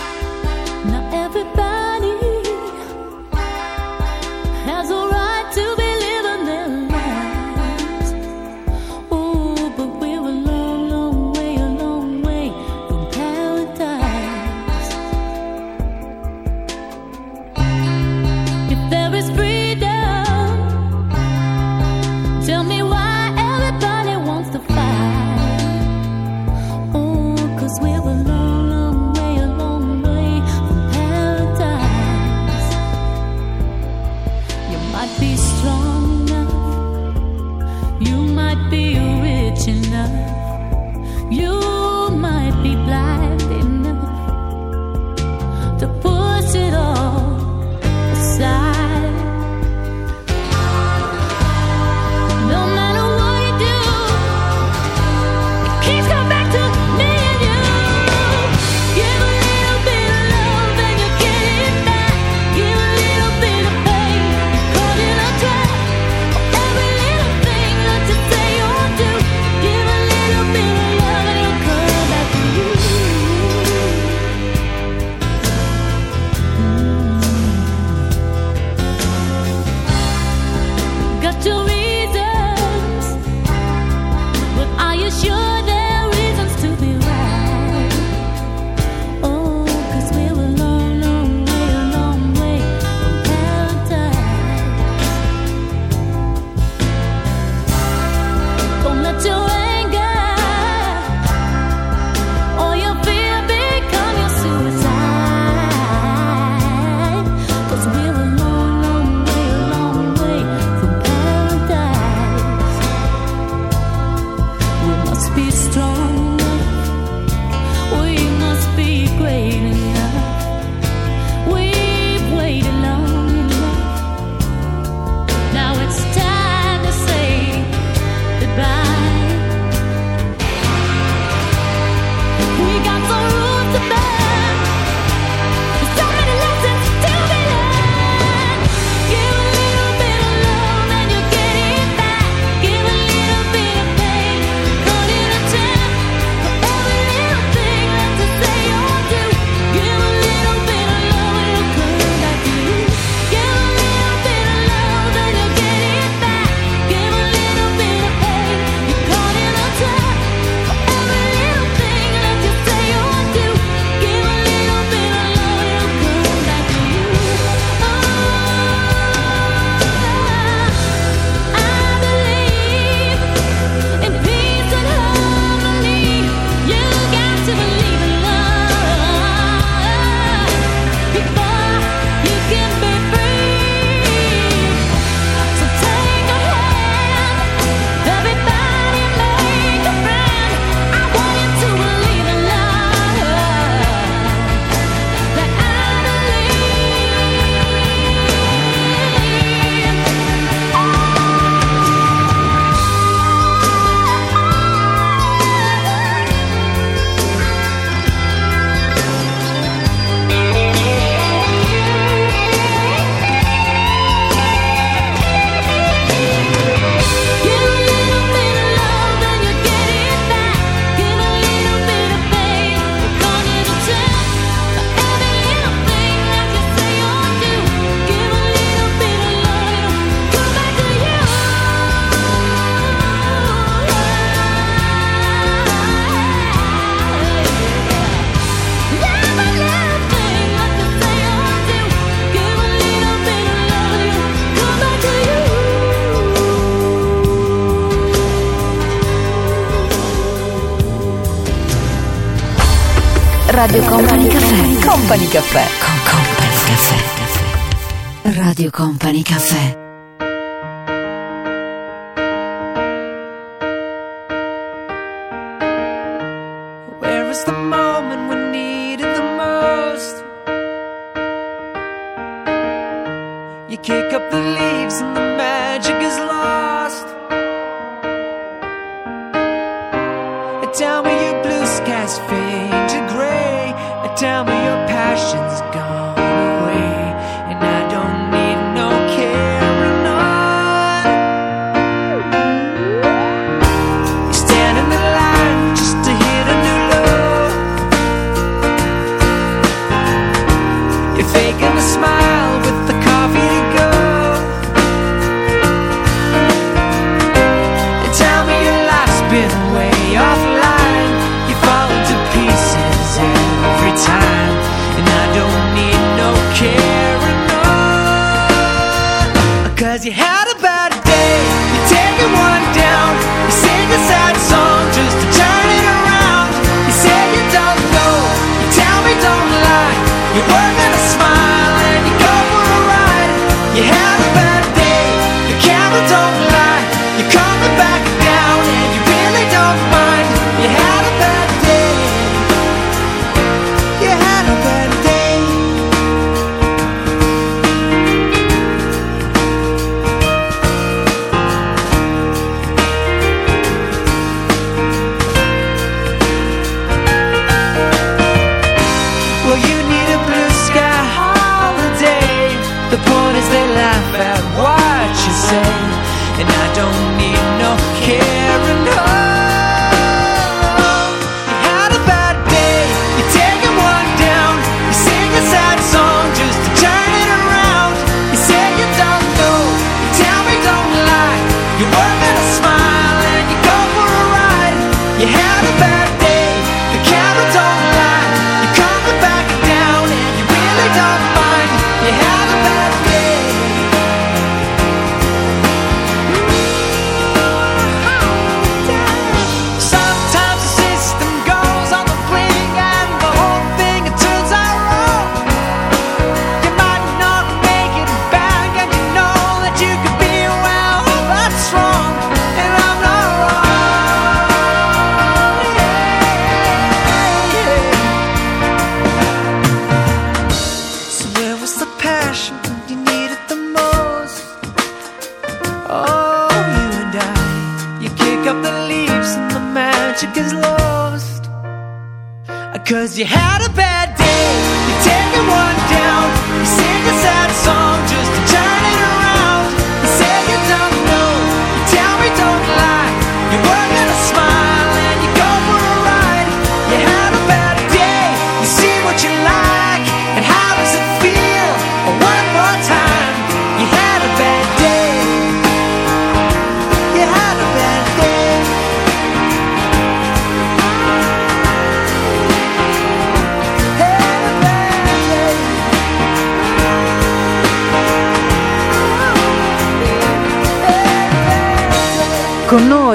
Company Caffè. Con Company Caffè. Radio Company Caffè.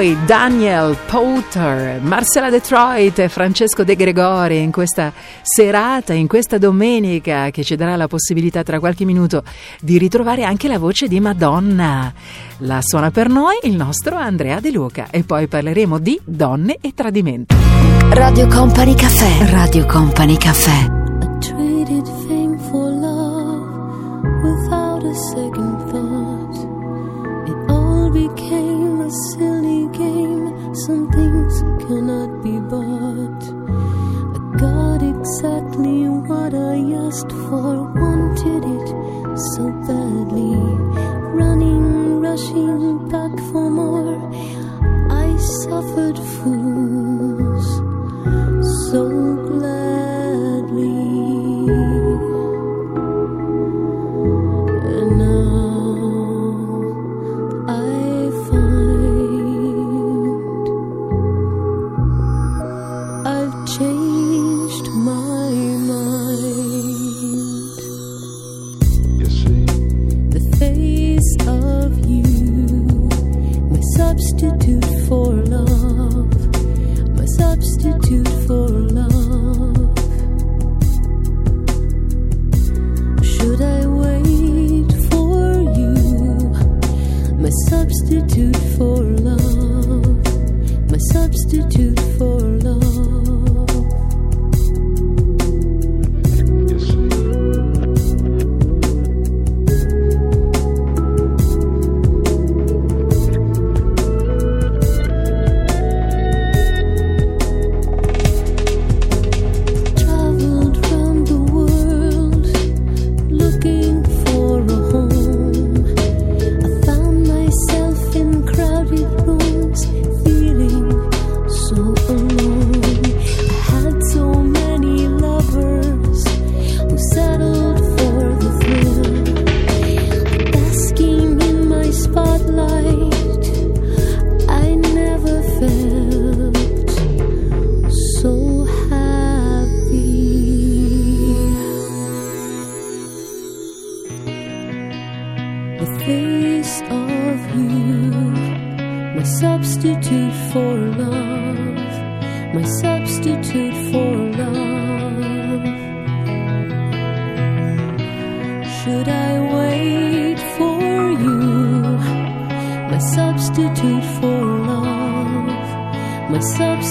Noi Daniel Potter, Marcella Detroit e Francesco De Gregori in questa serata, in questa domenica che ci darà la possibilità tra qualche minuto di ritrovare anche la voce di Madonna. La suona per noi il nostro Andrea De Luca e poi parleremo di donne e tradimento. Radio Company Caffè. Radio Company Caffè. traded fame for love without a second thought. It all became a game. Some things cannot be bought. I got exactly what I asked for, wanted it so badly. Running, rushing back for more. I suffered fools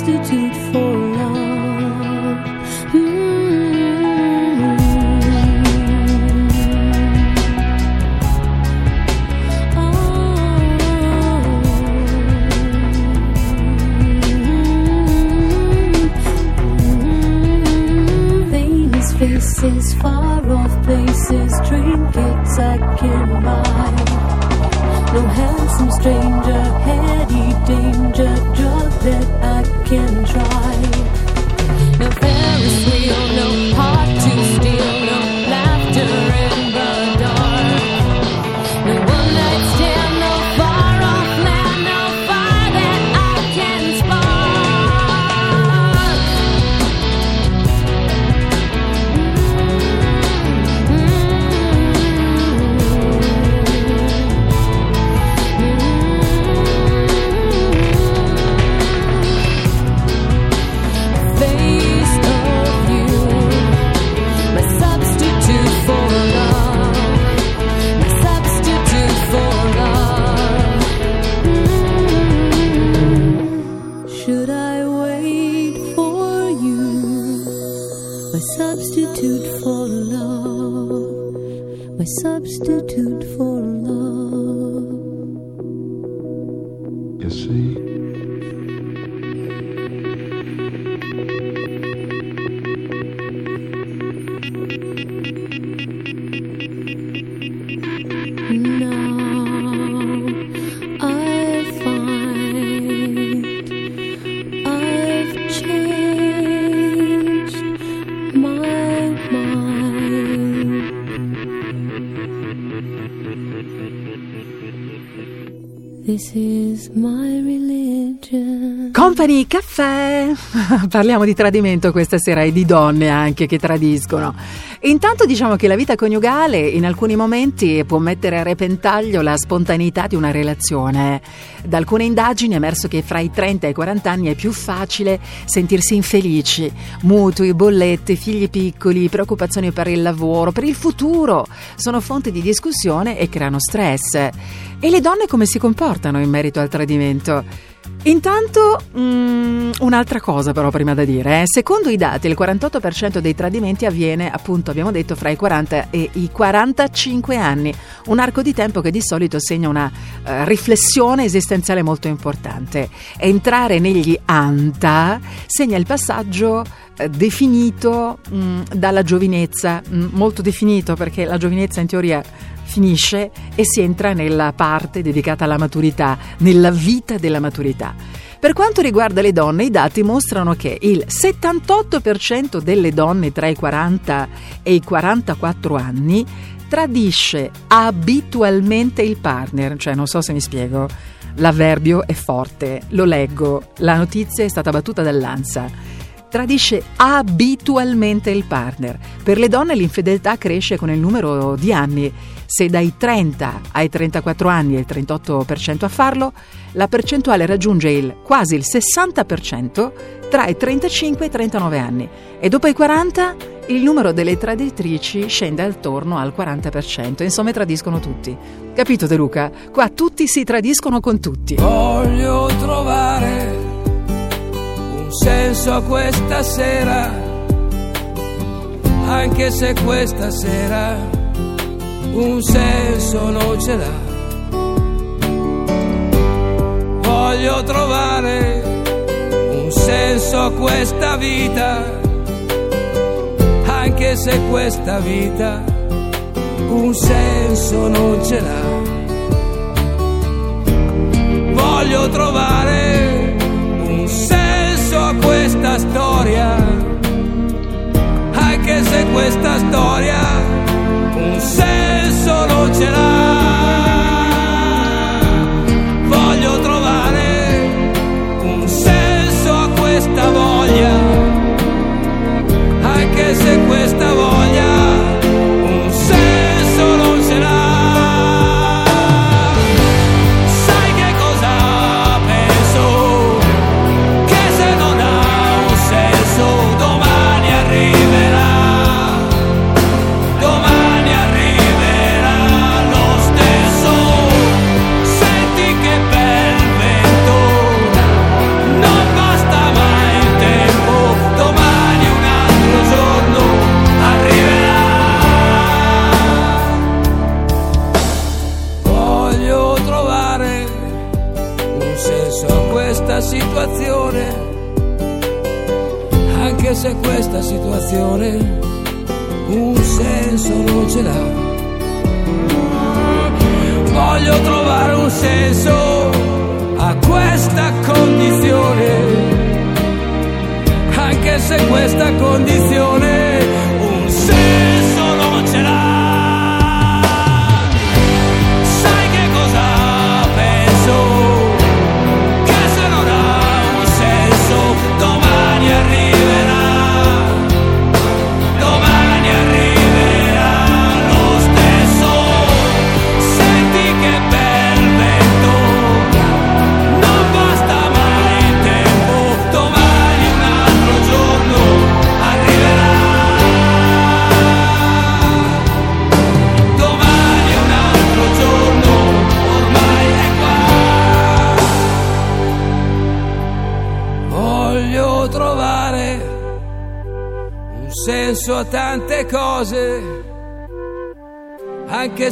substitute for love? Mm-hmm. Famous faces, far off places, trinkets I can buy. No handsome stranger, Company Caffè. Parliamo di tradimento questa sera e di donne anche che tradiscono. Intanto diciamo che la vita coniugale in alcuni momenti può mettere a repentaglio la spontaneità di una relazione. Da alcune indagini è emerso che fra i 30 e i 40 anni è più facile sentirsi infelici. Mutui, bollette, figli piccoli, preoccupazioni per il lavoro, per il futuro sono fonte di discussione e creano stress. E le donne come si comportano in merito al tradimento? Intanto, mm, un'altra cosa però prima da dire. eh. Secondo i dati, il 48% dei tradimenti avviene, appunto, abbiamo detto, fra i 40 e i 45 anni. Un arco di tempo che di solito segna una eh, riflessione esistenziale molto importante. Entrare negli ANTA segna il passaggio eh, definito mm, dalla giovinezza, mm, molto definito perché la giovinezza in teoria finisce e si entra nella parte dedicata alla maturità, nella vita della maturità. Per quanto riguarda le donne, i dati mostrano che il 78% delle donne tra i 40 e i 44 anni tradisce abitualmente il partner, cioè non so se mi spiego. L'avverbio è forte, lo leggo, la notizia è stata battuta dall'ANSA tradisce abitualmente il partner. Per le donne l'infedeltà cresce con il numero di anni. Se dai 30 ai 34 anni è il 38% a farlo, la percentuale raggiunge il quasi il 60% tra i 35 e i 39 anni. E dopo i 40 il numero delle traditrici scende attorno al 40%. Insomma, tradiscono tutti. Capito De Luca? Qua tutti si tradiscono con tutti. Voglio trovare un senso a questa sera, anche se questa sera un senso non ce l'ha. Voglio trovare un senso a questa vita, anche se questa vita un senso non ce l'ha. Voglio trovare questa storia, anche se questa storia un senso non ce l'ha.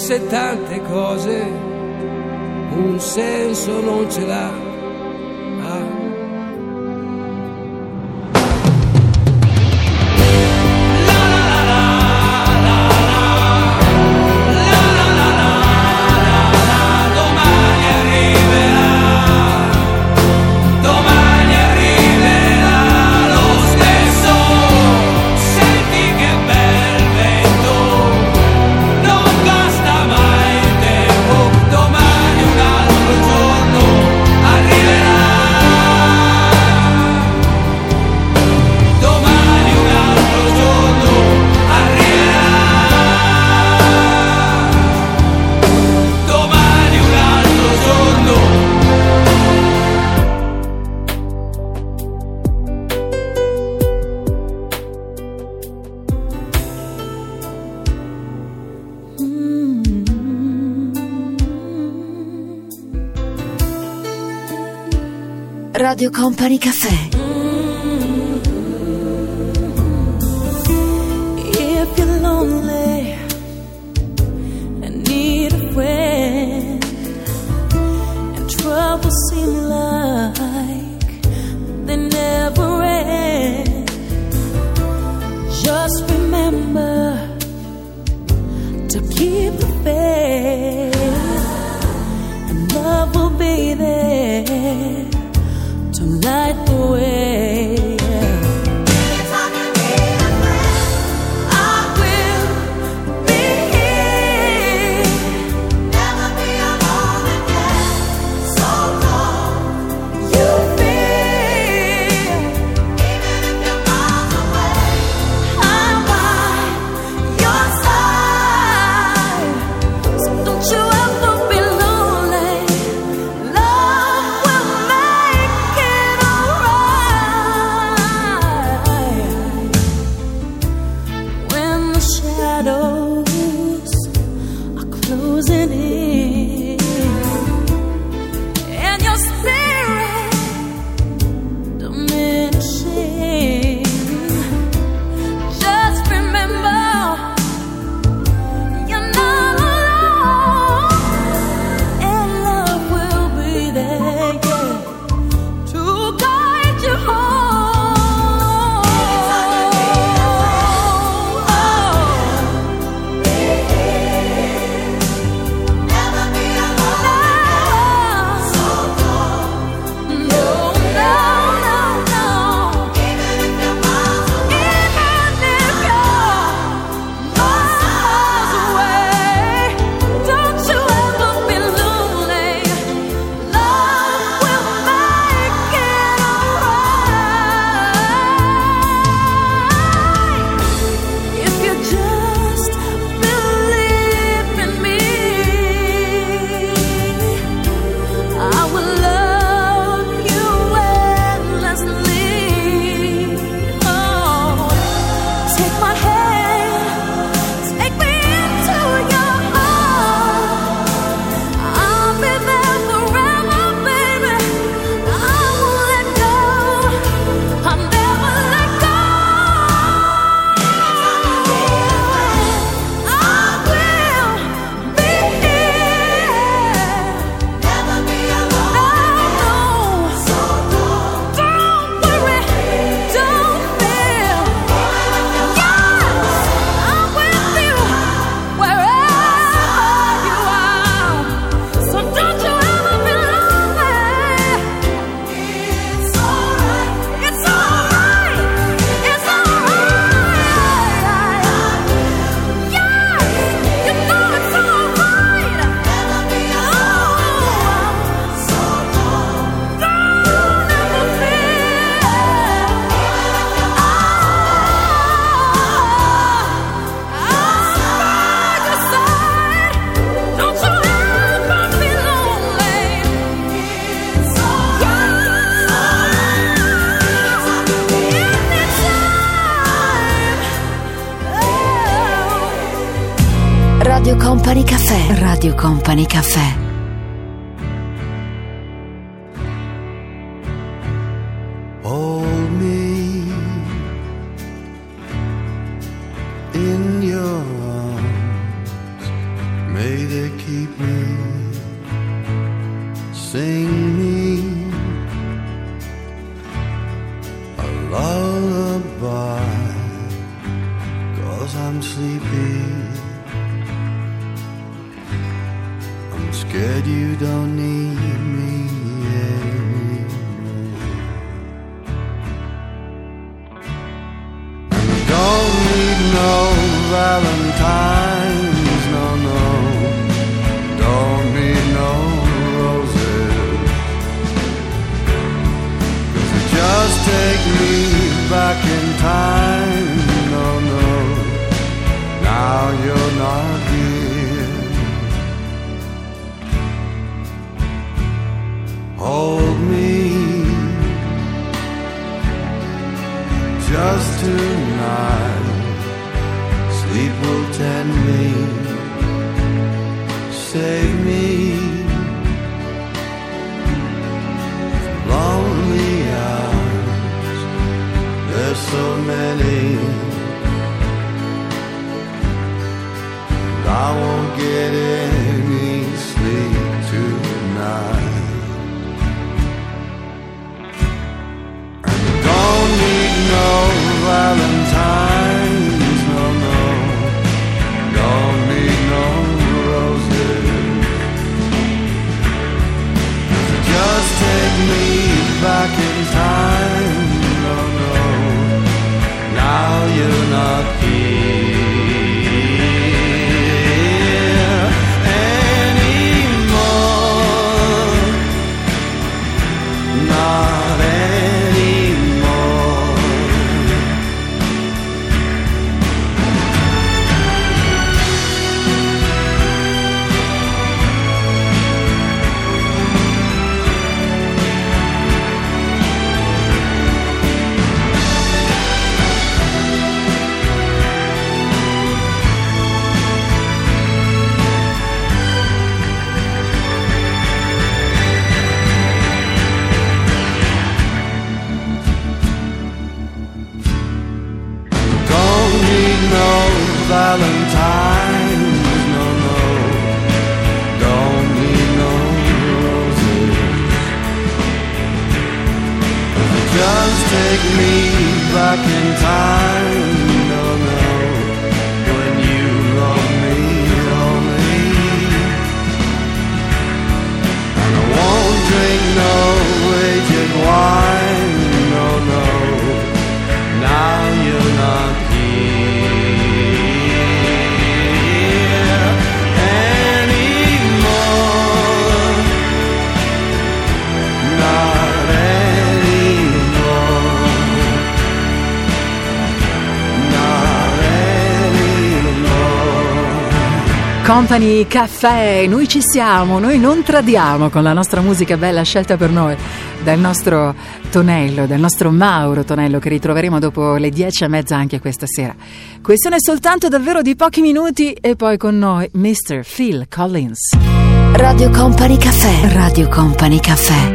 Anche se Radio Company Caffè. Radio Company Caffè. get it. Company Caffè, noi ci siamo, noi non tradiamo con la nostra musica bella scelta per noi dal nostro Tonello, dal nostro Mauro Tonello che ritroveremo dopo le dieci e mezza anche questa sera. Questione soltanto davvero di pochi minuti e poi con noi Mr. Phil Collins. Radio Company Caffè, Radio Company Caffè.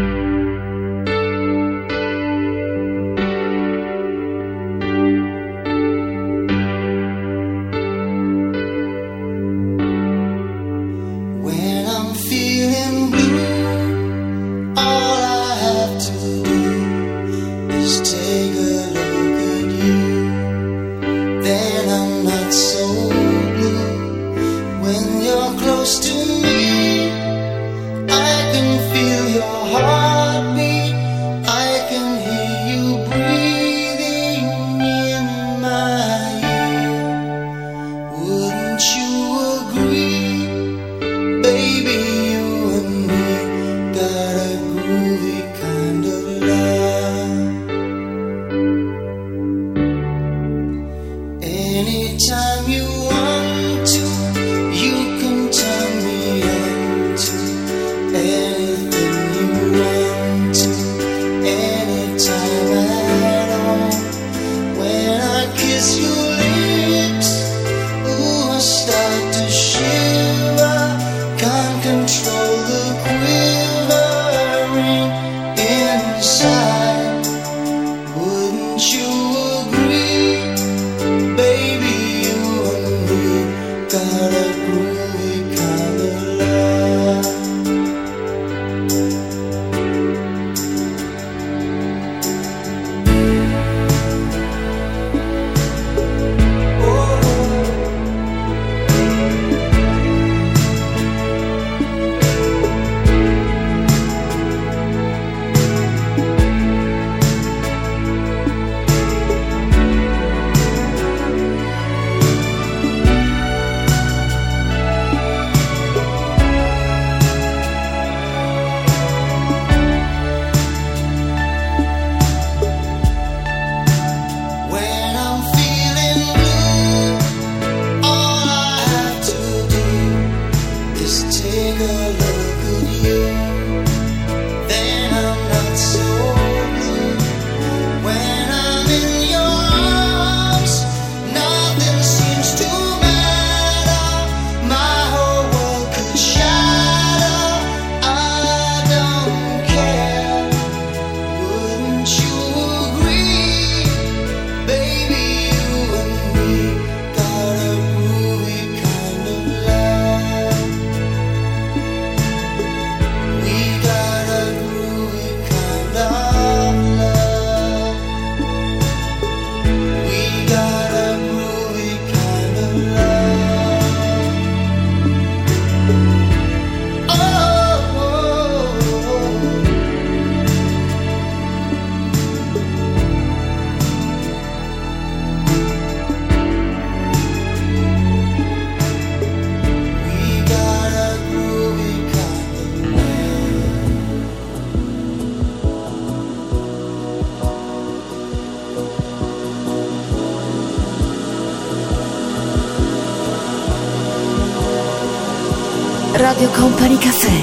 Company Cafe.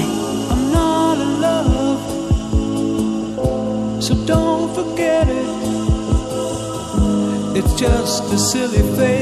so don't forget it. It's just a silly face.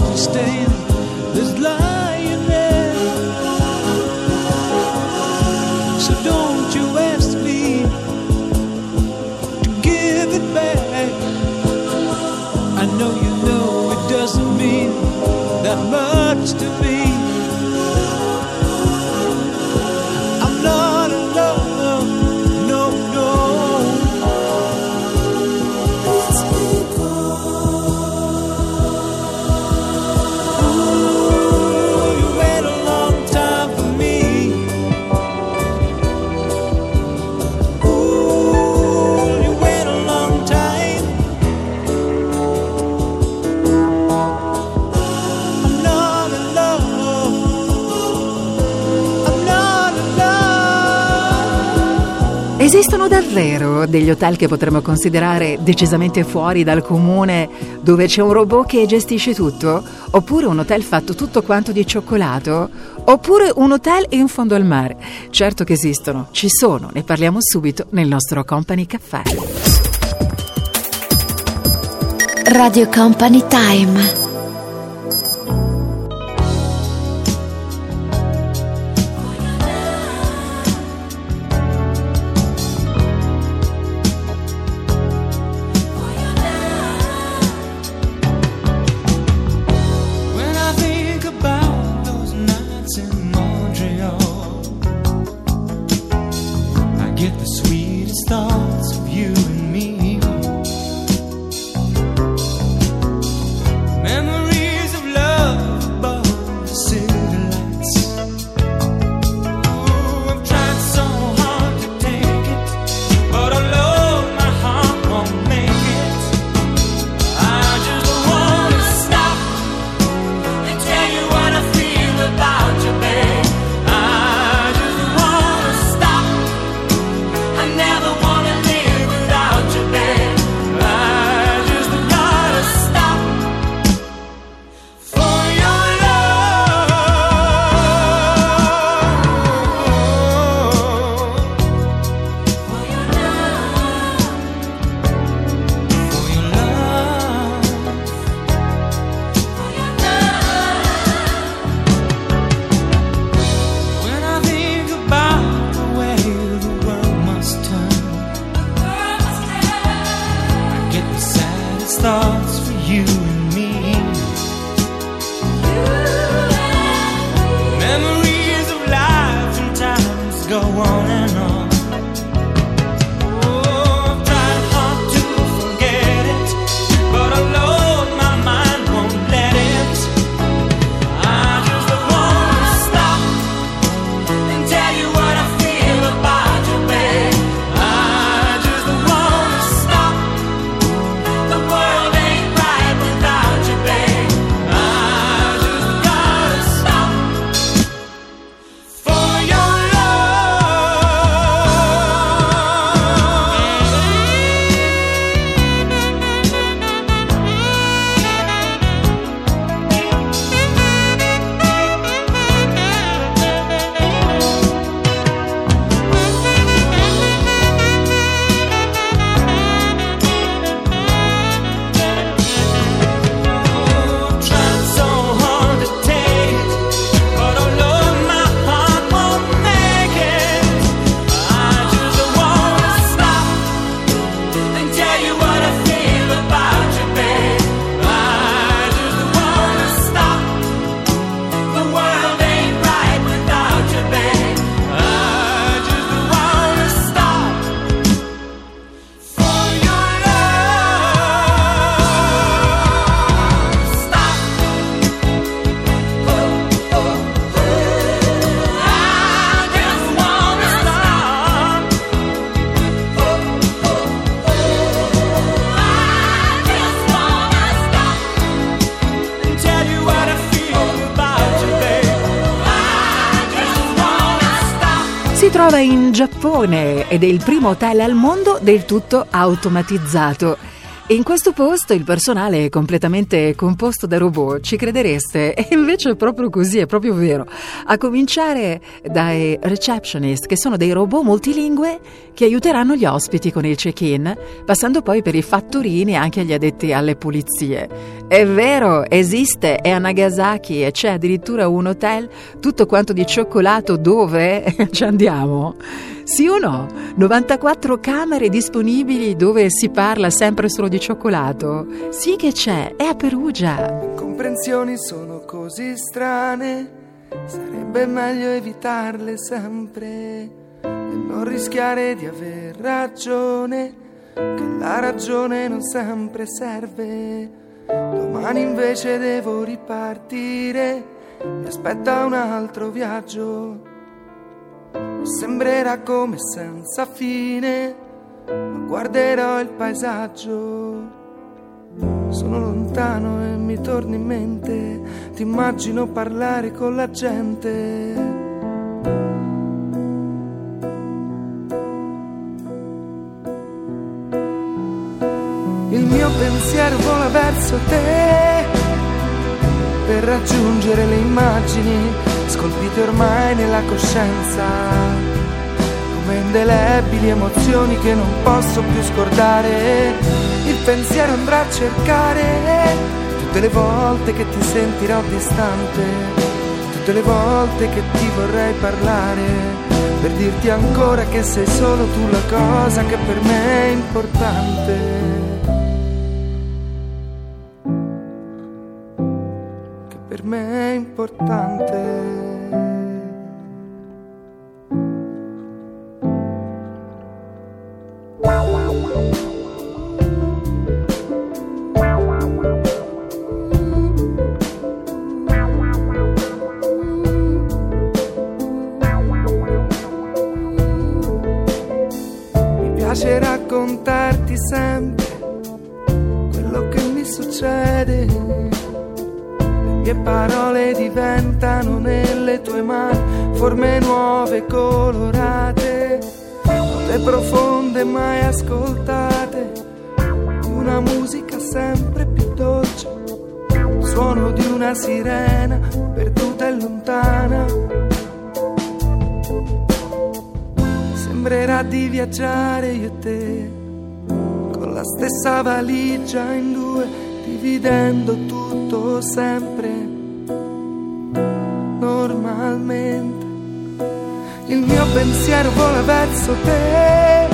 last to stand. vero degli hotel che potremmo considerare decisamente fuori dal comune, dove c'è un robot che gestisce tutto? Oppure un hotel fatto tutto quanto di cioccolato? Oppure un hotel in fondo al mare? Certo che esistono, ci sono, ne parliamo subito nel nostro Company Caffè. Radio Company Time trova in Giappone ed è il primo hotel al mondo del tutto automatizzato. In questo posto il personale è completamente composto da robot, ci credereste? E invece è proprio così, è proprio vero. A cominciare dai receptionist, che sono dei robot multilingue che aiuteranno gli ospiti con il check-in, passando poi per i fattorini e anche gli addetti alle pulizie. È vero, esiste, è a Nagasaki e c'è addirittura un hotel tutto quanto di cioccolato dove ci andiamo. Sì o no? 94 camere disponibili dove si parla sempre solo di cioccolato. Sì che c'è, è a Perugia. Comprensioni sono così strane, sarebbe meglio evitarle sempre e non rischiare di aver ragione, che la ragione non sempre serve. Domani invece devo ripartire, mi aspetta un altro viaggio. Sembrerà come senza fine, ma guarderò il paesaggio. Sono lontano e mi torni in mente, ti immagino parlare con la gente. Il mio pensiero vola verso te per raggiungere le immagini scolpite ormai nella coscienza come indelebili emozioni che non posso più scordare. Il pensiero andrà a cercare tutte le volte che ti sentirò distante, tutte le volte che ti vorrei parlare, per dirti ancora che sei solo tu la cosa che per me è importante. Per me è importante. Mani forme nuove colorate, note profonde mai ascoltate, una musica sempre più dolce, suono di una sirena perduta e lontana. Sembrerà di viaggiare io e te con la stessa valigia in due, dividendo tutto sempre normalmente. Il mio pensiero vola verso te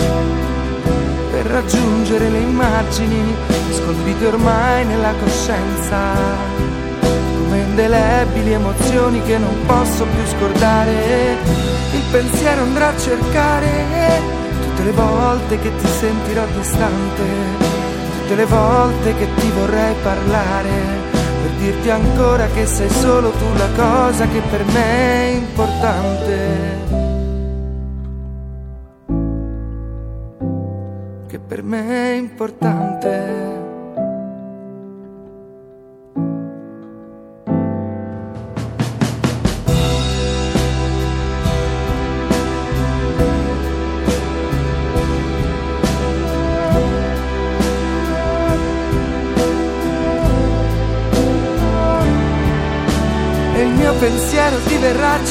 per raggiungere le immagini scolpite ormai nella coscienza come indelebili emozioni che non posso più scordare. Il pensiero andrà a cercare tutte le volte che ti sentirò distante, tutte le volte che ti vorrei parlare, dirti ancora che sei solo tu la cosa che per me è importante. Che per me è importante.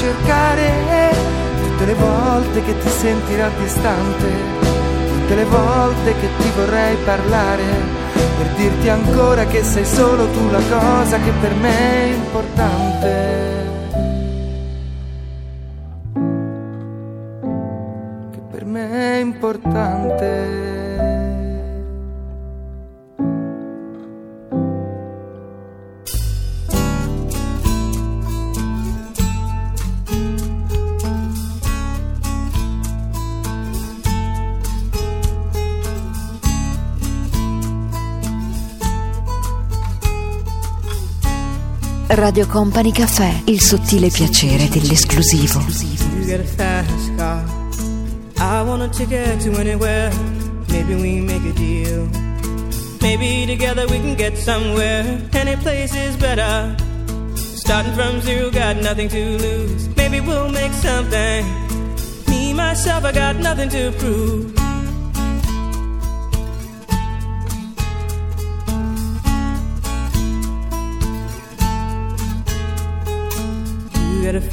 Cercare tutte le volte che ti sentirà distante, tutte le volte che ti vorrei parlare, per dirti ancora che sei solo tu la cosa che per me è importante. Radio Company Caffè, il sottile piacere dell'esclusivo. You get a fast car. I want a ticket to anywhere. Maybe we make a deal. Maybe together we can get somewhere. Any place is better. Starting from zero, got nothing to lose. Maybe we'll make something. Me, myself, I got nothing to prove.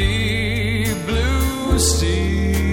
deep blue sea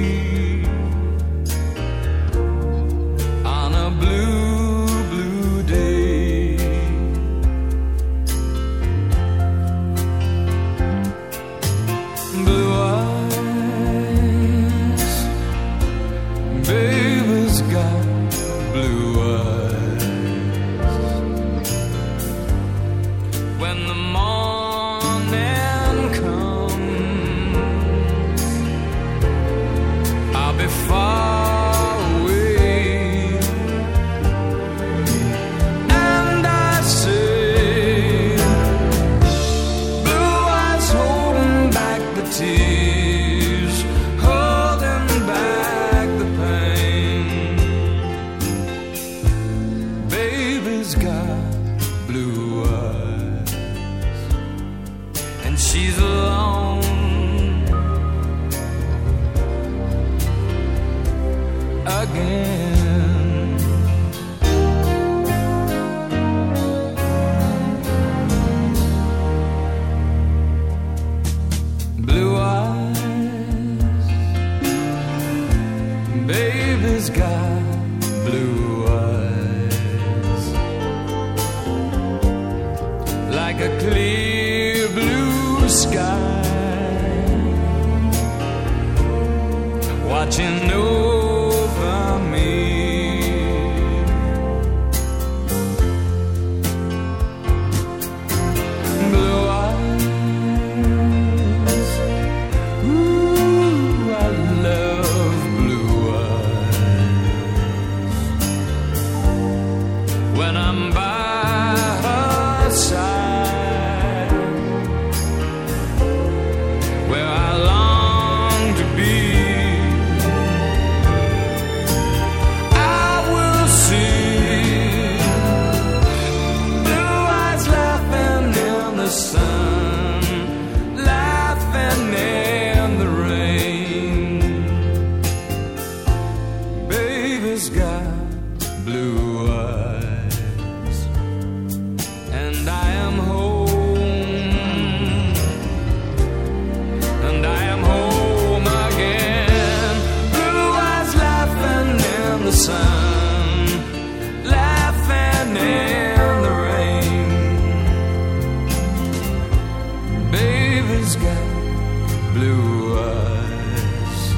Baby's got blue eyes,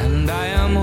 and I am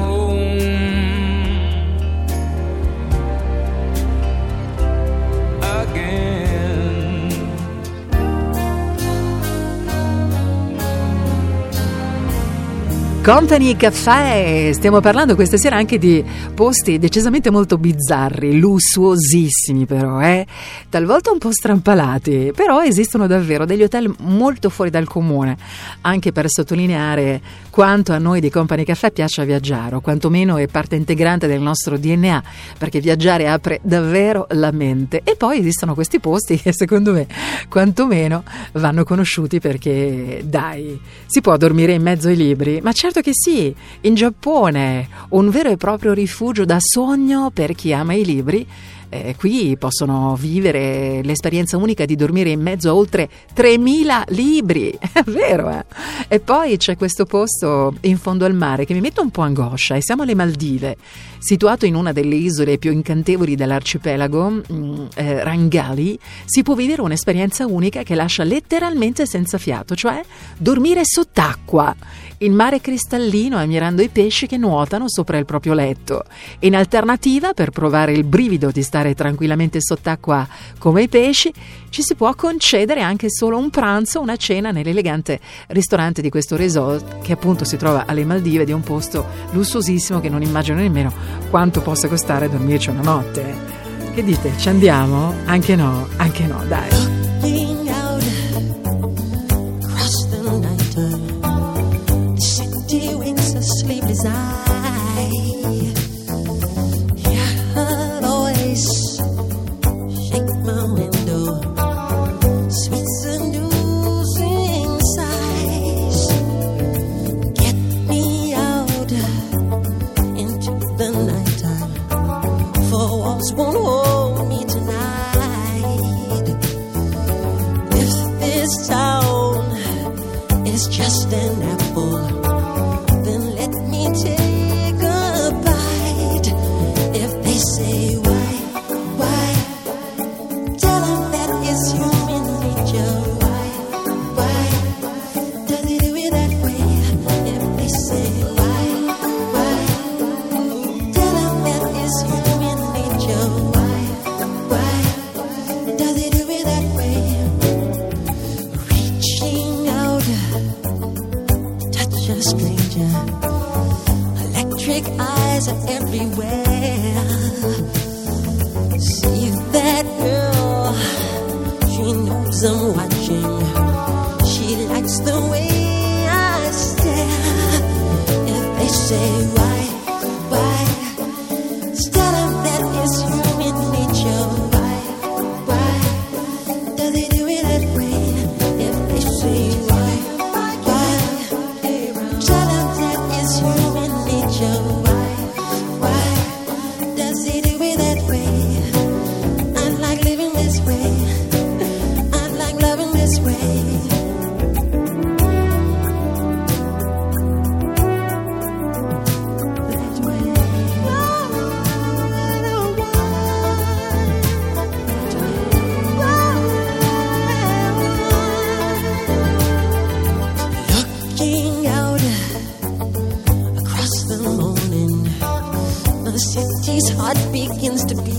Company Caffè, stiamo parlando questa sera anche di posti decisamente molto bizzarri, lussuosissimi però, eh? talvolta un po' strampalati, però esistono davvero degli hotel molto fuori dal comune, anche per sottolineare quanto a noi di Company Caffè piace viaggiare, o quantomeno è parte integrante del nostro DNA, perché viaggiare apre davvero la mente. E poi esistono questi posti che secondo me quantomeno vanno conosciuti perché, dai, si può dormire in mezzo ai libri, ma certo che sì, in Giappone, un vero e proprio rifugio da sogno per chi ama i libri eh, qui possono vivere l'esperienza unica di dormire in mezzo a oltre 3000 libri, è vero eh? E poi c'è questo posto in fondo al mare che mi mette un po' angoscia e siamo alle Maldive, situato in una delle isole più incantevoli dell'arcipelago, mm, eh, Rangali, si può vivere un'esperienza unica che lascia letteralmente senza fiato, cioè dormire sott'acqua. Il mare cristallino ammirando i pesci che nuotano sopra il proprio letto. In alternativa, per provare il brivido di stare tranquillamente sott'acqua come i pesci, ci si può concedere anche solo un pranzo o una cena nell'elegante ristorante di questo resort che appunto si trova alle Maldive è un posto lussuosissimo che non immagino nemmeno quanto possa costare dormirci una notte. Che dite? Ci andiamo? Anche no, anche no, dai. Everywhere. Begins to beat.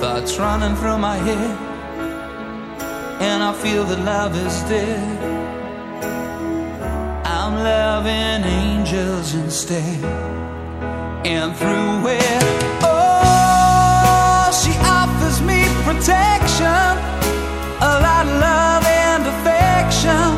Thoughts running through my head, and I feel that love is dead. I'm loving angels instead, and through it, oh, she offers me protection, a lot of love and affection.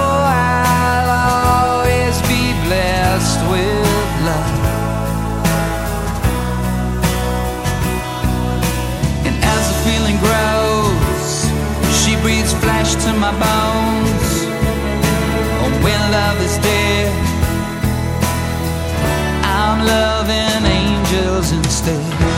flesh to my bones. Or when love is dead, I'm loving angels instead.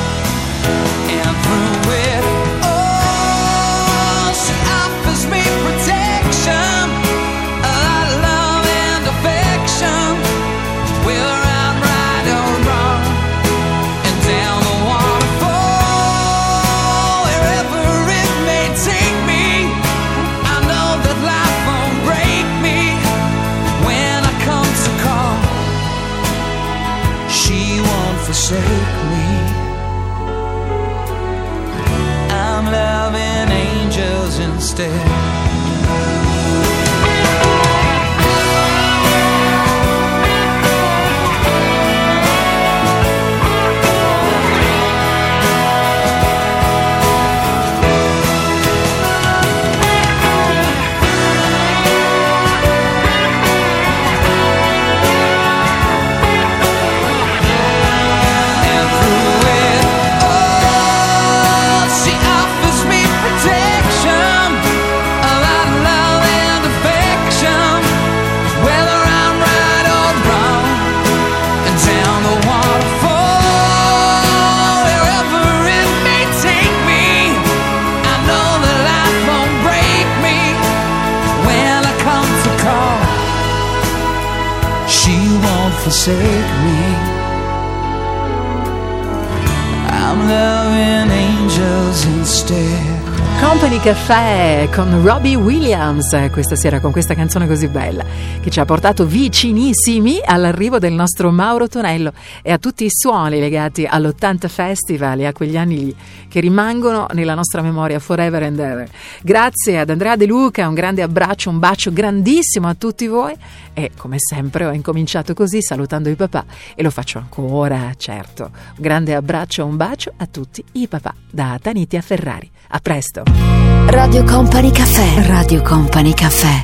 ser say Caffè con Robbie Williams questa sera con questa canzone così bella che ci ha portato vicinissimi all'arrivo del nostro Mauro Tonello e a tutti i suoni legati all'80 Festival e a quegli anni che rimangono nella nostra memoria forever and ever. Grazie ad Andrea De Luca, un grande abbraccio, un bacio grandissimo a tutti voi e come sempre ho incominciato così salutando i papà e lo faccio ancora, certo. Un grande abbraccio un bacio a tutti i papà da Taniti a Ferrari. A presto. Radio Company Caffè. Radio Company Caffè.